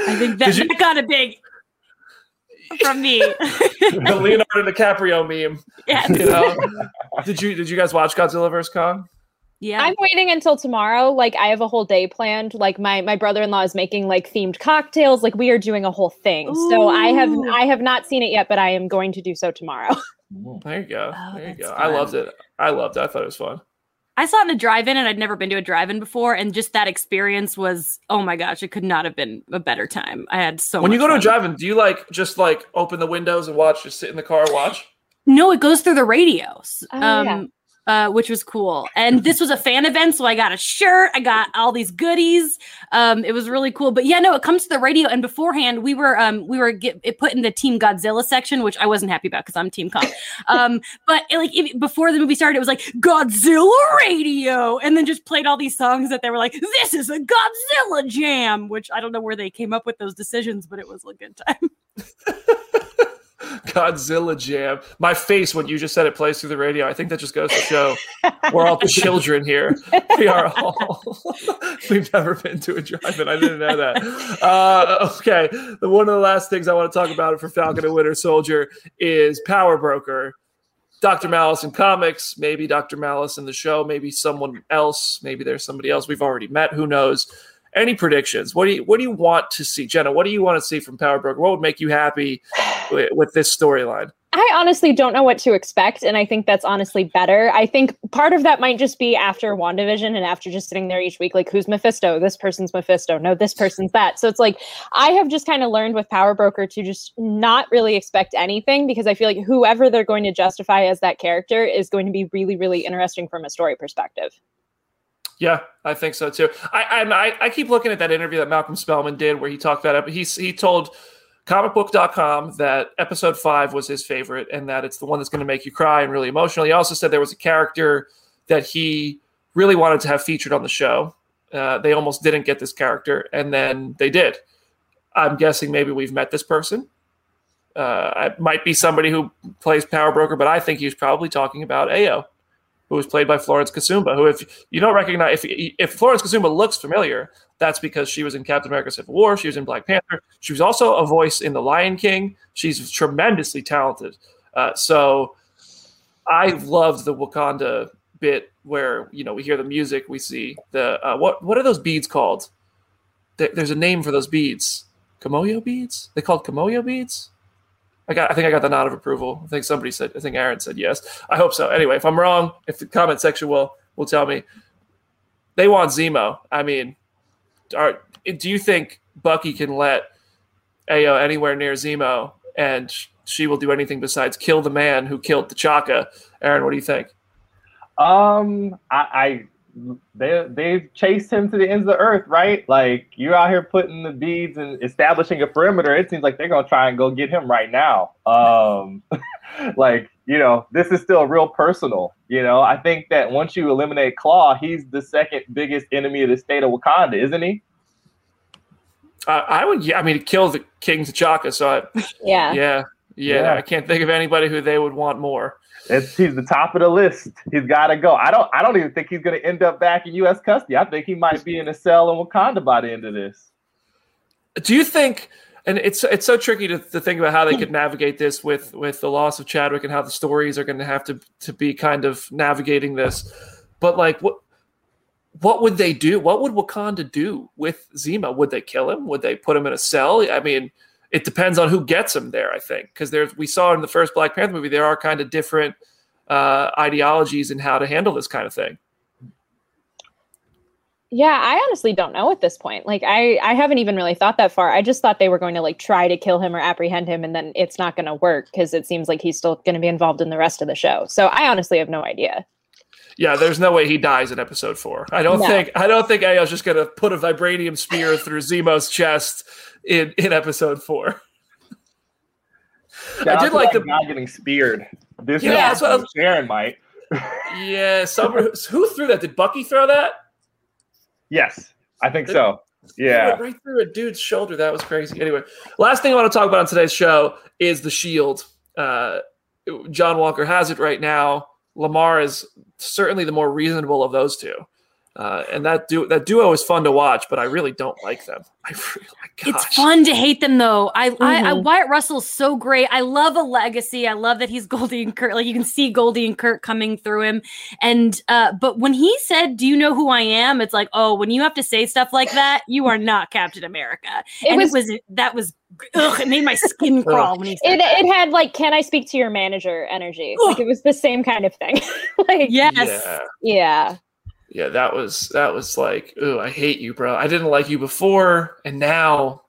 I think that, you, that got a big from me. the Leonardo DiCaprio meme. Yes. You know? did you did you guys watch Godzilla vs Kong? Yeah. I'm waiting until tomorrow. Like I have a whole day planned. Like my my brother-in-law is making like themed cocktails. Like we are doing a whole thing. Ooh. So I have I have not seen it yet, but I am going to do so tomorrow. There you go. Oh, there you go. Fun. I loved it. I loved it. I thought it was fun. I saw it in a drive-in and I'd never been to a drive-in before and just that experience was oh my gosh, it could not have been a better time. I had so When you go fun. to a drive-in, do you like just like open the windows and watch just sit in the car and watch? No, it goes through the radios. Oh, um, yeah uh, which was cool. And this was a fan event, so I got a shirt, I got all these goodies. Um, it was really cool. But yeah, no, it comes to the radio, and beforehand we were um, we were get, it put in the Team Godzilla section, which I wasn't happy about because I'm Team Kong. Um, but it, like if, before the movie started, it was like Godzilla Radio, and then just played all these songs that they were like, "This is a Godzilla jam," which I don't know where they came up with those decisions, but it was a good time. Godzilla jam. My face when you just said it plays through the radio. I think that just goes to show we're all the children here. We are all. We've never been to a drive-in. I didn't know that. Uh, okay, one of the last things I want to talk about for Falcon and Winter Soldier is Power Broker. Dr. Malice in comics, maybe Dr. Malice in the show, maybe someone else, maybe there's somebody else we've already met. Who knows? Any predictions? What do you what do you want to see, Jenna? What do you want to see from Power Broker? What would make you happy with, with this storyline? I honestly don't know what to expect, and I think that's honestly better. I think part of that might just be after WandaVision and after just sitting there each week, like, who's Mephisto? This person's Mephisto. No, this person's that. So it's like I have just kind of learned with Power Broker to just not really expect anything because I feel like whoever they're going to justify as that character is going to be really, really interesting from a story perspective. Yeah, I think so too. I I, I keep looking at that interview that Malcolm Spellman did where he talked that up. He he told comicbook.com that episode five was his favorite and that it's the one that's going to make you cry and really emotional. He also said there was a character that he really wanted to have featured on the show. Uh, they almost didn't get this character, and then they did. I'm guessing maybe we've met this person. Uh, it might be somebody who plays Power Broker, but I think he's probably talking about Ayo, who was played by Florence Kasumba. Who, if you don't recognize, if if Florence Kasumba looks familiar, that's because she was in Captain America: Civil War. She was in Black Panther. She was also a voice in The Lion King. She's tremendously talented. Uh, so I loved the Wakanda bit where you know we hear the music, we see the uh, what what are those beads called? There's a name for those beads. Kimoyo beads. They called Kimoyo beads. I got. I think I got the nod of approval. I think somebody said. I think Aaron said yes. I hope so. Anyway, if I'm wrong, if the comment section will will tell me, they want Zemo. I mean, are, do you think Bucky can let Ayo anywhere near Zemo and she will do anything besides kill the man who killed T'Chaka? Aaron, what do you think? Um, I they they've chased him to the ends of the earth, right? Like you're out here putting the beads and establishing a perimeter. It seems like they're gonna try and go get him right now. Um, like you know, this is still real personal. You know, I think that once you eliminate Klaue, he's the second biggest enemy of the state of Wakanda, isn't he? Uh, I would. Yeah, I mean, kill the King T'Chaka. So I, yeah, yeah, yeah, yeah. I can't think of anybody who they would want more. It's, he's the top of the list. He's got to go. I don't. I don't even think he's going to end up back in U.S. custody. I think he might be in a cell in Wakanda by the end of this. Do you think? And it's it's so tricky to, to think about how they could navigate this with with the loss of Chadwick and how the stories are going to have to to be kind of navigating this. But like, what what would they do? What would Wakanda do with Zima? Would they kill him? Would they put him in a cell? I mean, it depends on who gets him there. I think because there's we saw in the first Black Panther movie there are kind of different uh, ideologies in how to handle this kind of thing. Yeah, I honestly don't know at this point. Like I I haven't even really thought that far. I just thought they were going to like try to kill him or apprehend him and then it's not going to work because it seems like he's still going to be involved in the rest of the show. So I honestly have no idea. Yeah, there's no way he dies in episode 4. I don't no. think I don't think Ayo's just going to put a vibranium spear through Zemo's chest in in episode 4. I did like the guy getting speared. This yeah, is what Sharon might. yeah, some who threw that? Did Bucky throw that? Yes, I think so. Yeah, right through a dude's shoulder. That was crazy. Anyway, last thing I want to talk about on today's show is the Shield. Uh, John Walker has it right now. Lemar is certainly the more reasonable of those two. Uh, and that du- that duo is fun to watch, but I really don't like them. I really, it's fun to hate them though. I, mm-hmm. I, I mm-hmm. Wyatt Russell's so great. I love a legacy. I love that he's Goldie and Kurt. Like you can see Goldie and Kurt coming through him. And uh, but when he said, "Do you know who I am?" It's like, oh, when you have to say stuff like that, you are not Captain America. It and was, it was that was ugh, it made my skin crawl when he said it. That. It had like, "Can I speak to your manager?" energy. Ugh. Like it was the same kind of thing. like yes, yeah. yeah yeah, that was that was like, oh, I hate you, bro. I didn't like you before, and now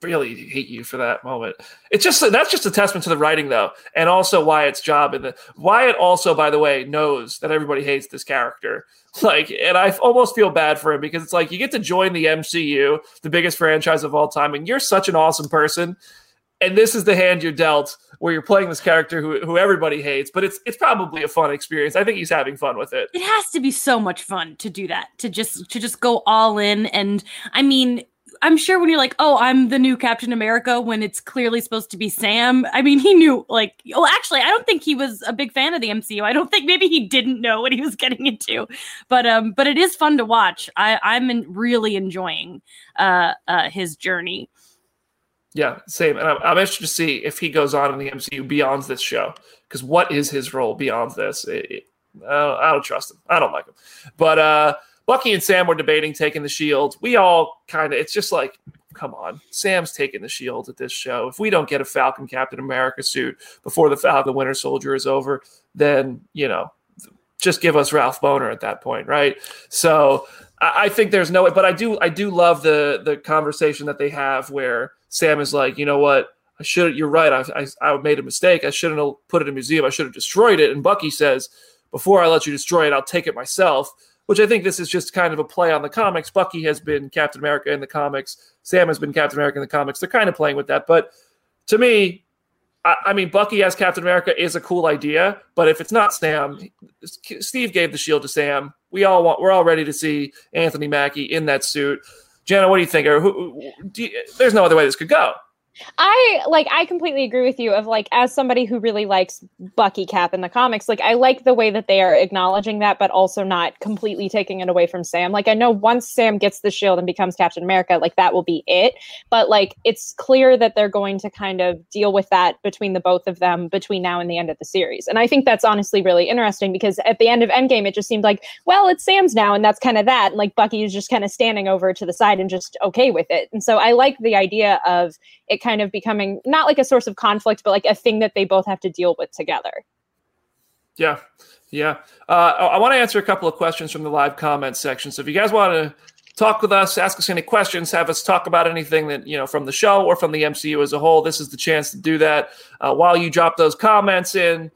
really hate you for that moment. It's just that's just a testament to the writing, though, and also Wyatt's job. And the Wyatt also, by the way, knows that everybody hates this character. Like, and I almost feel bad for him because it's like you get to join the MCU, the biggest franchise of all time, and you're such an awesome person, and this is the hand you're dealt where you're playing this character who, who everybody hates, but it's it's probably a fun experience. I think he's having fun with it. It has to be so much fun to do that, to just to just go all in. And I mean, I'm sure when you're like, oh, I'm the new Captain America, when it's clearly supposed to be Sam. I mean, he knew. Like, oh, actually, I don't think he was a big fan of the MCU. I don't think maybe he didn't know what he was getting into. But um, but it is fun to watch. I I'm really enjoying uh, uh his journey. Yeah, same. And I'm, I'm interested to see if he goes on in the MCU beyond this show. Because what is his role beyond this? It, it, I, don't, I don't trust him. I don't like him. But uh, Bucky and Sam were debating taking the shield. We all kind of, it's just like, come on. Sam's taking the shield at this show. If we don't get a Falcon Captain America suit before the Falcon Winter Soldier is over, then, you know, just give us Ralph Boner at that point, right? So I, I think there's no way, but I do, I do love the the conversation that they have where Sam is like, you know what? I should. You're right. I, I, I made a mistake. I shouldn't have put it in a museum. I should have destroyed it. And Bucky says, before I let you destroy it, I'll take it myself. Which I think this is just kind of a play on the comics. Bucky has been Captain America in the comics. Sam has been Captain America in the comics. They're kind of playing with that. But to me, I, I mean, Bucky as Captain America is a cool idea. But if it's not Sam, Steve gave the shield to Sam. We all want. We're all ready to see Anthony Mackie in that suit. Jenna, what do you think? Or who, you, there's no other way this could go. I like I completely agree with you of like as somebody who really likes Bucky Cap in the comics, like I like the way that they are acknowledging that but also not completely taking it away from Sam. Like I know once Sam gets the shield and becomes Captain America, like that will be it, but like it's clear that they're going to kind of deal with that between the both of them between now and the end of the series. And I think that's honestly really interesting because at the end of Endgame it just seemed like, well, it's Sam's now and that's kind of that and like Bucky is just kind of standing over to the side and just okay with it. And so I like the idea of it kind of becoming not like a source of conflict, but like a thing that they both have to deal with together. Yeah. Yeah. Uh, I want to answer a couple of questions from the live comments section. So if you guys want to talk with us, ask us any questions, have us talk about anything that, you know, from the show or from the MCU as a whole, this is the chance to do that. Uh, while you drop those comments in,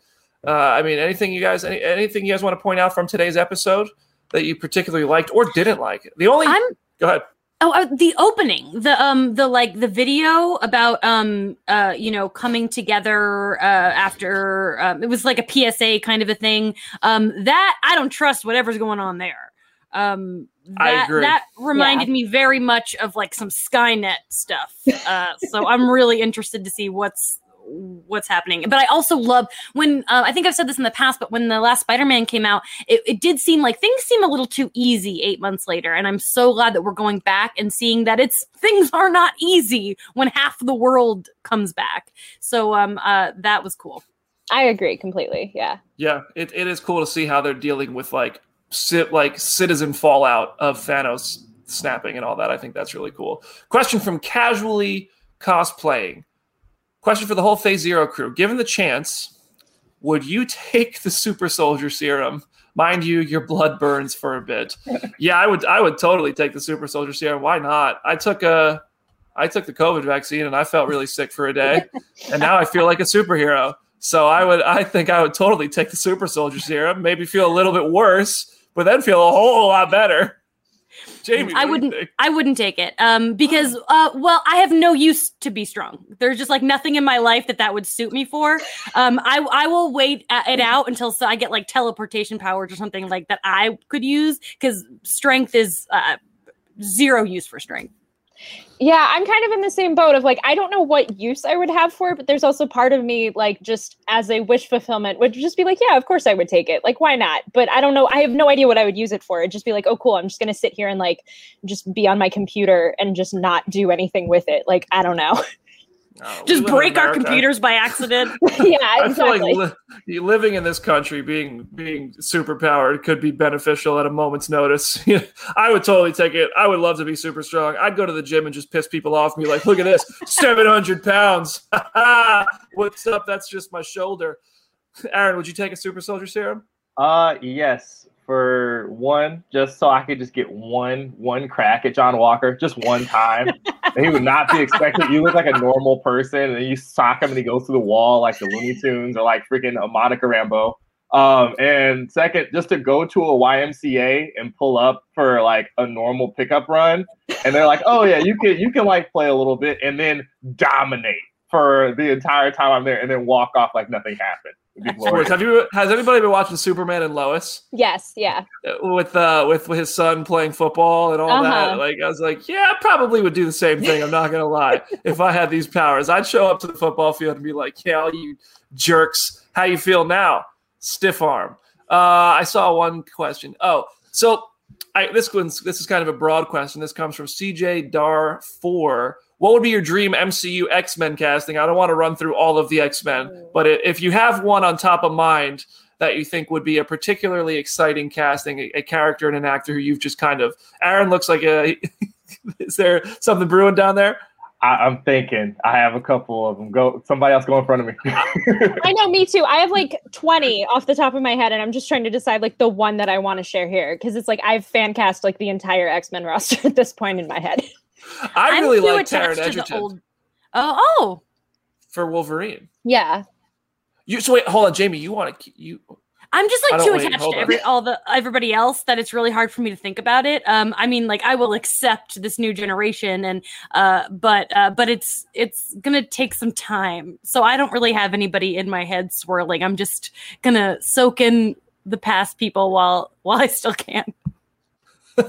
uh, I mean, anything you guys, any, anything you guys want to point out from today's episode that you particularly liked or didn't like? The only, I'm, go ahead. Oh, uh, the opening, the um, the like the video about um, uh, you know, coming together uh, after um, it was like a PSA kind of a thing. Um, that I don't trust whatever's going on there. Um, that that reminded yeah. me very much of like some Skynet stuff. Uh, so I'm really interested to see what's what's happening. But I also love when uh, I think I've said this in the past, but when the last Spider-Man came out, it, it, did seem like things seem a little too easy eight months later, and I'm so glad that we're going back and seeing that it's things are not easy when half the world comes back. So um, uh, that was cool. I agree completely. Yeah. Yeah, it, it is cool to see how they're dealing with like sit like citizen fallout of Thanos snapping and all that. I think that's really cool. Question from casually cosplaying. Question for the whole Phase Zero crew: Given the chance, would you take the Super Soldier Serum? Mind you, your blood burns for a bit. yeah, I would. I would totally take the Super Soldier Serum. Why not? I took a, I took the COVID vaccine and I felt really sick for a day, and now I feel like a superhero. So I would. I think I would totally take the Super Soldier Serum. Maybe feel a little bit worse, but then feel a whole lot better. Jamie, I wouldn't. I wouldn't take it um, because, uh, well, I have no use to be strong. There's just like nothing in my life that that would suit me for. Um, I I will wait it out until I get like teleportation powers or something like that I could use because strength is uh, zero use for strength. Yeah, I'm kind of in the same boat of like I don't know what use I would have for it, but there's also part of me like just as a wish fulfillment would just be like, yeah, of course I would take it. Like why not? But I don't know. I have no idea what I would use it for. It'd just be like, oh cool, I'm just gonna sit here and like just be on my computer and just not do anything with it. Like I don't know. Uh, Just break our computers by accident. yeah, I exactly. feel like li- living in this country, being being superpowered, could be beneficial at a moment's notice. I would totally take it. I would love to be super strong. I'd go to the gym and just piss people off and be like, "Look at this, seven hundred pounds. What's up? That's just my shoulder." Aaron, would you take a super soldier serum? Uh, yes for one, just so I could just get one one crack at John Walker, just one time. and he would not be expected. You look like a normal person, and you sock him, and he goes through the wall like the Looney Tunes or like freaking a Monica Rambeau. Um, and second, just to go to a YMCA and pull up for like a normal pickup run, and they're like, "Oh yeah, you can you can like play a little bit and then dominate for the entire time I'm there and then walk off like nothing happened. It'd be Of course. glorious. Have you? Has anybody been watching Superman and Lois Yes, yeah. With uh with his son playing football and all that? Uh-huh. Like I was like, yeah, I probably would do the same thing. I'm not gonna lie. if I had these powers, I'd show up to the football field and be like, yeah, all you jerks, how you feel now? Stiff arm. Uh, I saw one question. Oh, so I, this one's this is kind of a broad question. This comes from CJ Dar four. What would be your dream MCU X Men casting? I don't want to run through all of the X Men, but if you have one on top of mind that you think would be a particularly exciting casting, a, a character and an actor who you've just kind of Aaron looks like a. is there something brewing down there? I, I'm thinking. I have a couple of them. Go. Somebody else go in front of me. I know, me too. I have like 20 off the top of my head, and I'm just trying to decide like the one that I want to share here because it's like I've fan cast like the entire X Men roster at this point in my head. I I'm really too like Taron attached to the Egerton old- Oh, oh, for Wolverine. Yeah. You so wait, hold on, Jamie. You want to you? I'm just like too wait, attached to every all the everybody else that it's really hard for me to think about it. Um, I mean, like I will accept this new generation, and uh, but uh, but it's it's gonna take some time. So I don't really have anybody in my head swirling. I'm just gonna soak in the past people while while I still can.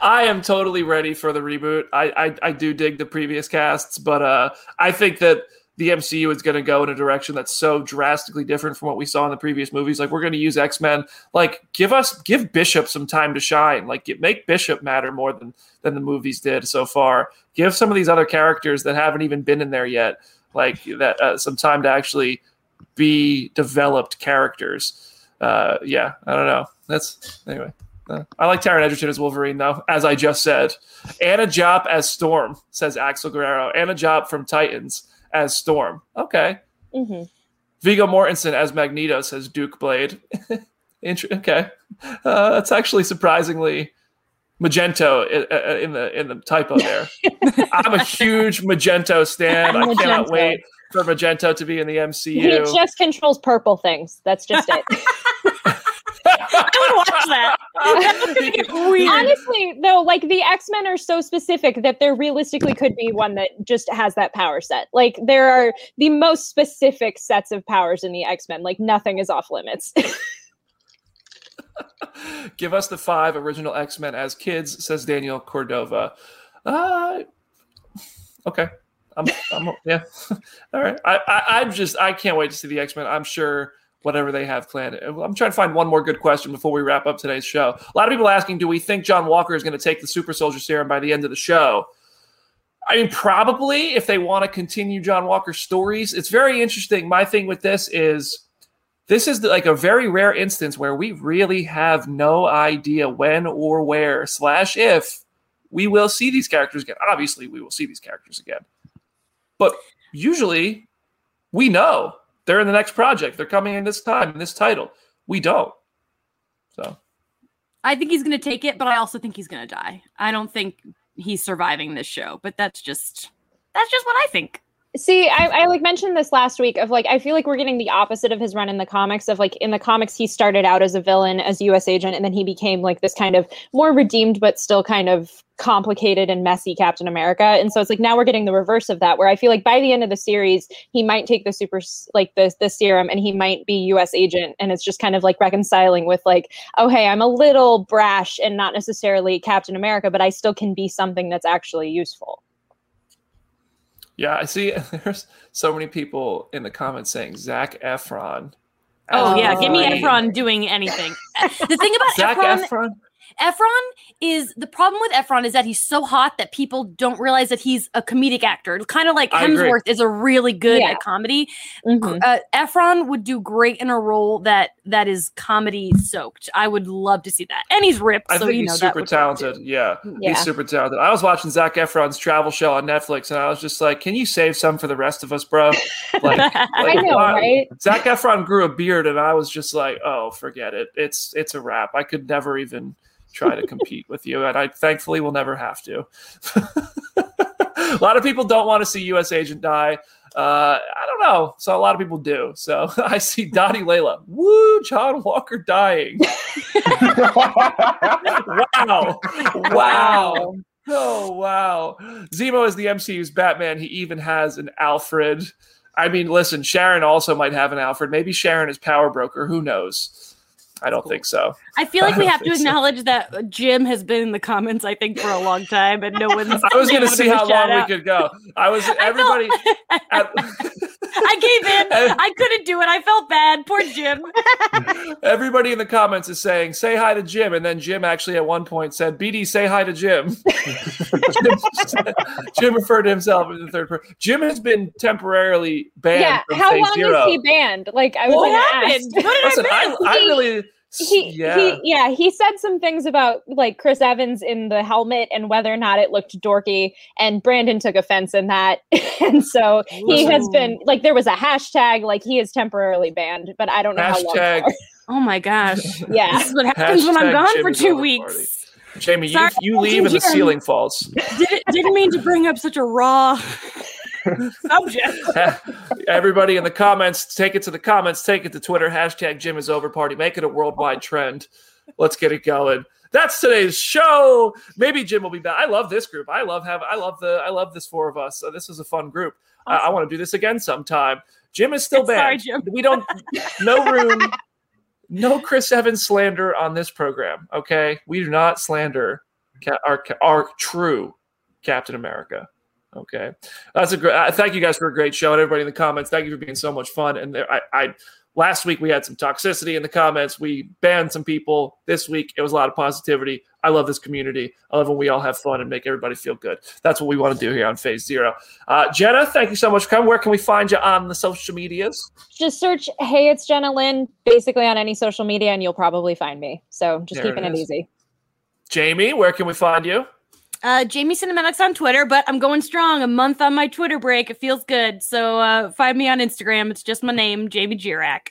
I am totally ready for the reboot. I, I I do dig the previous casts, but uh, I think that the MCU is going to go in a direction that's so drastically different from what we saw in the previous movies. Like we're going to use X Men. Like give us give Bishop some time to shine. Like get, make Bishop matter more than than the movies did so far. Give some of these other characters that haven't even been in there yet, like that, uh, some time to actually be developed characters. Uh, yeah, I don't know. That's anyway. Uh, I like Taron Egerton as Wolverine, though, as I just said. Anna Diop as Storm, says Axel Guerrero. Anna Diop from Titans as Storm. Okay. hmm Viggo Mortensen as Magneto, says Duke Blade. Inter- okay. Uh, that's actually surprisingly Magento in the in the typo there. I'm a huge Magento stan. I cannot Magento. wait for Magento to be in the MCU. He just controls purple things. That's just it. I would watch that. Weird. Honestly, though, like the X Men are so specific that there realistically could be one that just has that power set. Like there are the most specific sets of powers in the X Men. Like nothing is off limits. Give us the five original X Men as kids, says Daniel Cordova. Uh, okay. I'm, I'm yeah. All right. I, I, I'm just, I can't wait to see the X Men. I'm sure whatever they have planned. I'm trying to find one more good question before we wrap up today's show. A lot of people asking, do we think John Walker is going to take the Super Soldier Serum by the end of the show? I mean, probably if they want to continue John Walker's stories. It's very interesting. My thing with this is this is like a very rare instance where we really have no idea when or where slash if we will see these characters again. Obviously, we will see these characters again, but usually we know they're in the next project. They're coming in this time in this title. We don't. So I think he's gonna take it, but I also think he's gonna die. I don't think he's surviving this show, but that's just that's just what I think. See, I, I like mentioned this last week of like I feel like we're getting the opposite of his run in the comics of like in the comics he started out as a villain as US agent and then he became like this kind of more redeemed but still kind of complicated and messy Captain America and so it's like now we're getting the reverse of that where I feel like by the end of the series he might take the super like the the serum and he might be US agent and it's just kind of like reconciling with like oh hey I'm a little brash and not necessarily Captain America but I still can be something that's actually useful. Yeah, I see. There's so many people in the comments saying Zac Efron. Oh, Oh, yeah, give me. Efron doing anything. the thing about Zac Efron, Efron. Efron is the problem with Efron is that he's so hot that people don't realize that he's a comedic actor. Kind of like I. Hemsworth is a really good Yeah. at comedy. Mhm. Uh, Efron would do great in a role that that is comedy soaked. I would love to see that. And he's ripped, I so think you he's know that super would work, too. talented. Yeah, Yeah. he's super talented. I was watching Zac Efron's travel show on Netflix, and I was just like, "Can you save some for the rest of us, bro?" Like, I know, why- right? Zach Efron grew a beard, and I was just like, "Oh, forget it. It's it's a wrap. I could never even try to compete with you, and I thankfully will never have to." a lot of people don't want to see U.S. Agent die. Uh, I don't know. So a lot of people do. So I see Dottie Layla. Woo, John Walker dying. Wow. Wow. Oh wow. Zemo is the MCU's Batman. He even has an Alfred. I mean, listen, Sharon also might have an Alfred. Maybe Sharon is power broker. Who knows? I don't think so. I feel like I we have to think so. acknowledge that Jim has been in the comments, I think, for a long time, and no one's. I was going to see how long shout we could go. I was I felt- everybody. at- I gave in. I couldn't do it. I felt bad. Poor Jim. everybody in the comments is saying, "Say hi to Jim," and then Jim actually at one point said, "BD, say hi to Jim." Jim, Jim referred to himself in the third person. Jim has been temporarily banned. yeah. from How Phase long Zero. is he banned? Like I was What gonna happened? What did Listen, I I, miss? I He- really. He yeah. he yeah he said some things about like chris evans in the helmet and whether or not it looked dorky and brandon took offense in that and so he has been like there was a hashtag like he is temporarily banned but i don't know how long Oh my gosh. yeah This is what happens when I'm gone Jim for two over weeks. Jamie, you, Sorry, you leave and the ceiling falls. Didn't, didn't mean to bring up such a raw subject. Everybody in the comments, take it to the comments, take it to Twitter, hashtag Jim is over party, make it a worldwide trend. Let's get it going. That's today's show. Maybe Jim will be back. I love this group. I love have I love the I love this four of us. So this is a fun group. I- I, want to do this again sometime. Jim is still Sorry. Jim. We don't no room, no Chris Evans slander on this program. Okay, we do not slander ca- our our true Captain America. Okay, that's a great. Uh, thank you guys for a great show, and everybody in the comments. Thank you for being so much fun. And there, I, I last week we had some toxicity in the comments. We banned some people. This week it was a lot of positivity. I love this community. I love when we all have fun and make everybody feel good. That's what we want to do here on Phase Zero. Uh, Jenna, thank you so much for coming. Where can we find you on the social medias? just search hey it's jenna lynn basically on any social media and you'll probably find me so just There keeping it it, easy Jamie, where can we find you? Uh, Jamie Cinematics on Twitter, but I'm going strong. A month on my Twitter break. It feels good. So uh, find me on Instagram. It's just my name, Jamie Jirak.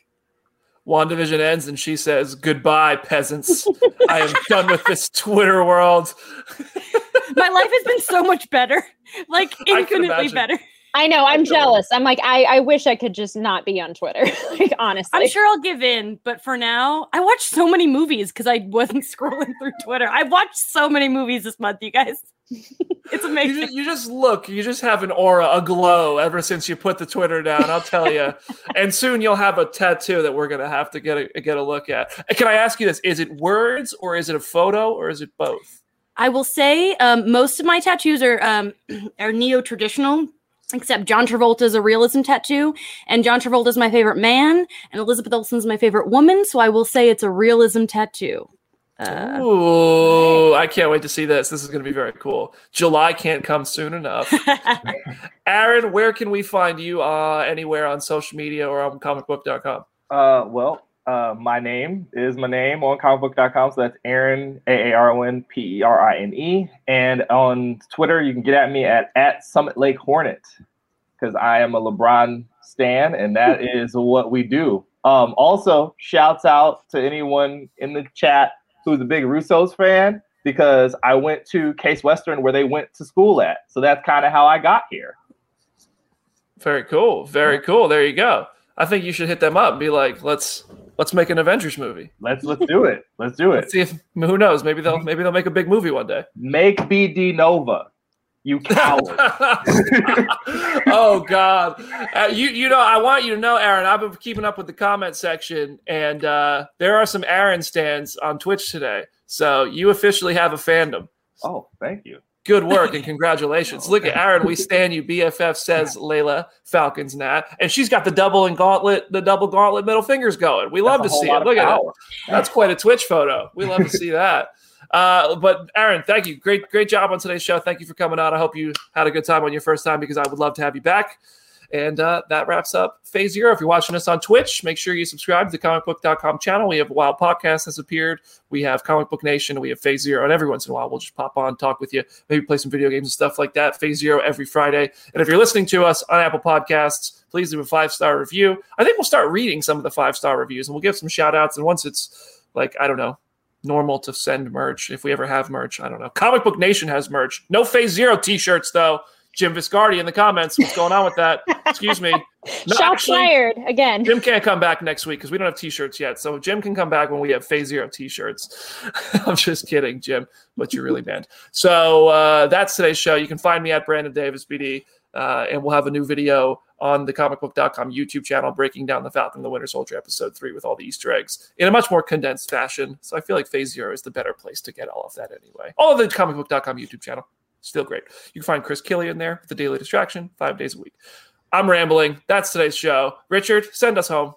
WandaVision ends and she says, Goodbye, peasants. I am done with this Twitter world. My life has been so much better. Like infinitely better. I know i'm jealous i'm like i i wish i could just not be on twitter like honestly I'm sure I'll give in, but for now, I watched so many movies because I wasn't scrolling through Twitter. I watched so many movies this month, you guys. It's You amazing. just, you just look, you just have an aura, a glow ever since you put the Twitter down. I'll tell you. and soon you'll have a tattoo that we're going to have to get a, get a look at. Can I ask you this? Is it words or is it a photo or is it both? I will say um, most of my tattoos are um, are neo traditional, except John Travolta is a realism tattoo, and John Travolta is my favorite man, and Elizabeth Olsen's my favorite woman. So I will say it's a realism tattoo. Uh, Ooh, I can't wait to see this. This is going to be very cool. July can't come soon enough. Aaron, where can we find you uh, anywhere on social media or on comicbook.com? Uh, well, uh, my name is my name on comicbook.com. So that's Aaron, A A R O N P E R I N E. And on Twitter, you can get at me at, at Summit Lake Hornet because I am a LeBron stan and that is what we do. Um, also, shouts out to anyone in the chat who's a big Russo's fan because I went to Case Western where they went to school at. So that's kind of how I got here. Very cool. Very cool. There you go. I think you should hit them up and be like, let's let's make an Avengers movie. Let's let's do it. Let's do it. Let's see if who knows. Maybe they'll maybe they'll make a big movie one day. Make BD Nova. You coward. oh God! Uh, you you know I want you to know, Aaron. I've been keeping up with the comment section, and uh, there are some Aaron stands on Twitch today. So you officially have a fandom. oh, thank you. Good work and congratulations. Look at Aaron. We stand you. BFF says Layla Falcons Nat, and she's got the double and gauntlet, the double gauntlet middle fingers going. We love That's to see it. Look at it. That's quite a Twitch photo. We love to see that. Uh, but Aaron, thank you. Great, great job on today's show. Thank you for coming on. I hope you had a good time on your first time because I would love to have you back. And uh, that wraps up Phase Zero. If you're watching us on Twitch, make sure you subscribe to the comicbook.com channel. We have a Wild Podcast that's appeared. We have Comic Book Nation. We have Phase Zero. And every once in a while, we'll just pop on, talk with you, maybe play some video games and stuff like that. Phase Zero every Friday. And if you're listening to us on Apple Podcasts, please leave a five star review. I think we'll start reading some of the five star reviews and we'll give some shout outs. And once it's like, I don't know, normal to send merch if we ever have merch. I don't know. Comic Book Nation has merch. No Phase Zero t shirts, though. Jim Viscardi in the comments. What's going on with that? Excuse me. No, Shots actually, fired again. Jim can't come back next week because we don't have t-shirts yet. So Jim can come back when we have Phase Zero t-shirts. I'm just kidding, Jim, but you're really banned. So uh, that's today's show. You can find me at Brandon Davis BD, uh, and we'll have a new video on the comicbook.com YouTube channel breaking down the Falcon and the Winter Soldier episode three with all the Easter eggs in a much more condensed fashion. So I feel like Phase Zero is the better place to get all of that anyway. All of the comicbook.com YouTube channel. Still great. You can find Chris Killian in there, with the Daily Distraction, five days a week. I'm rambling. That's today's show. Richard, send us home.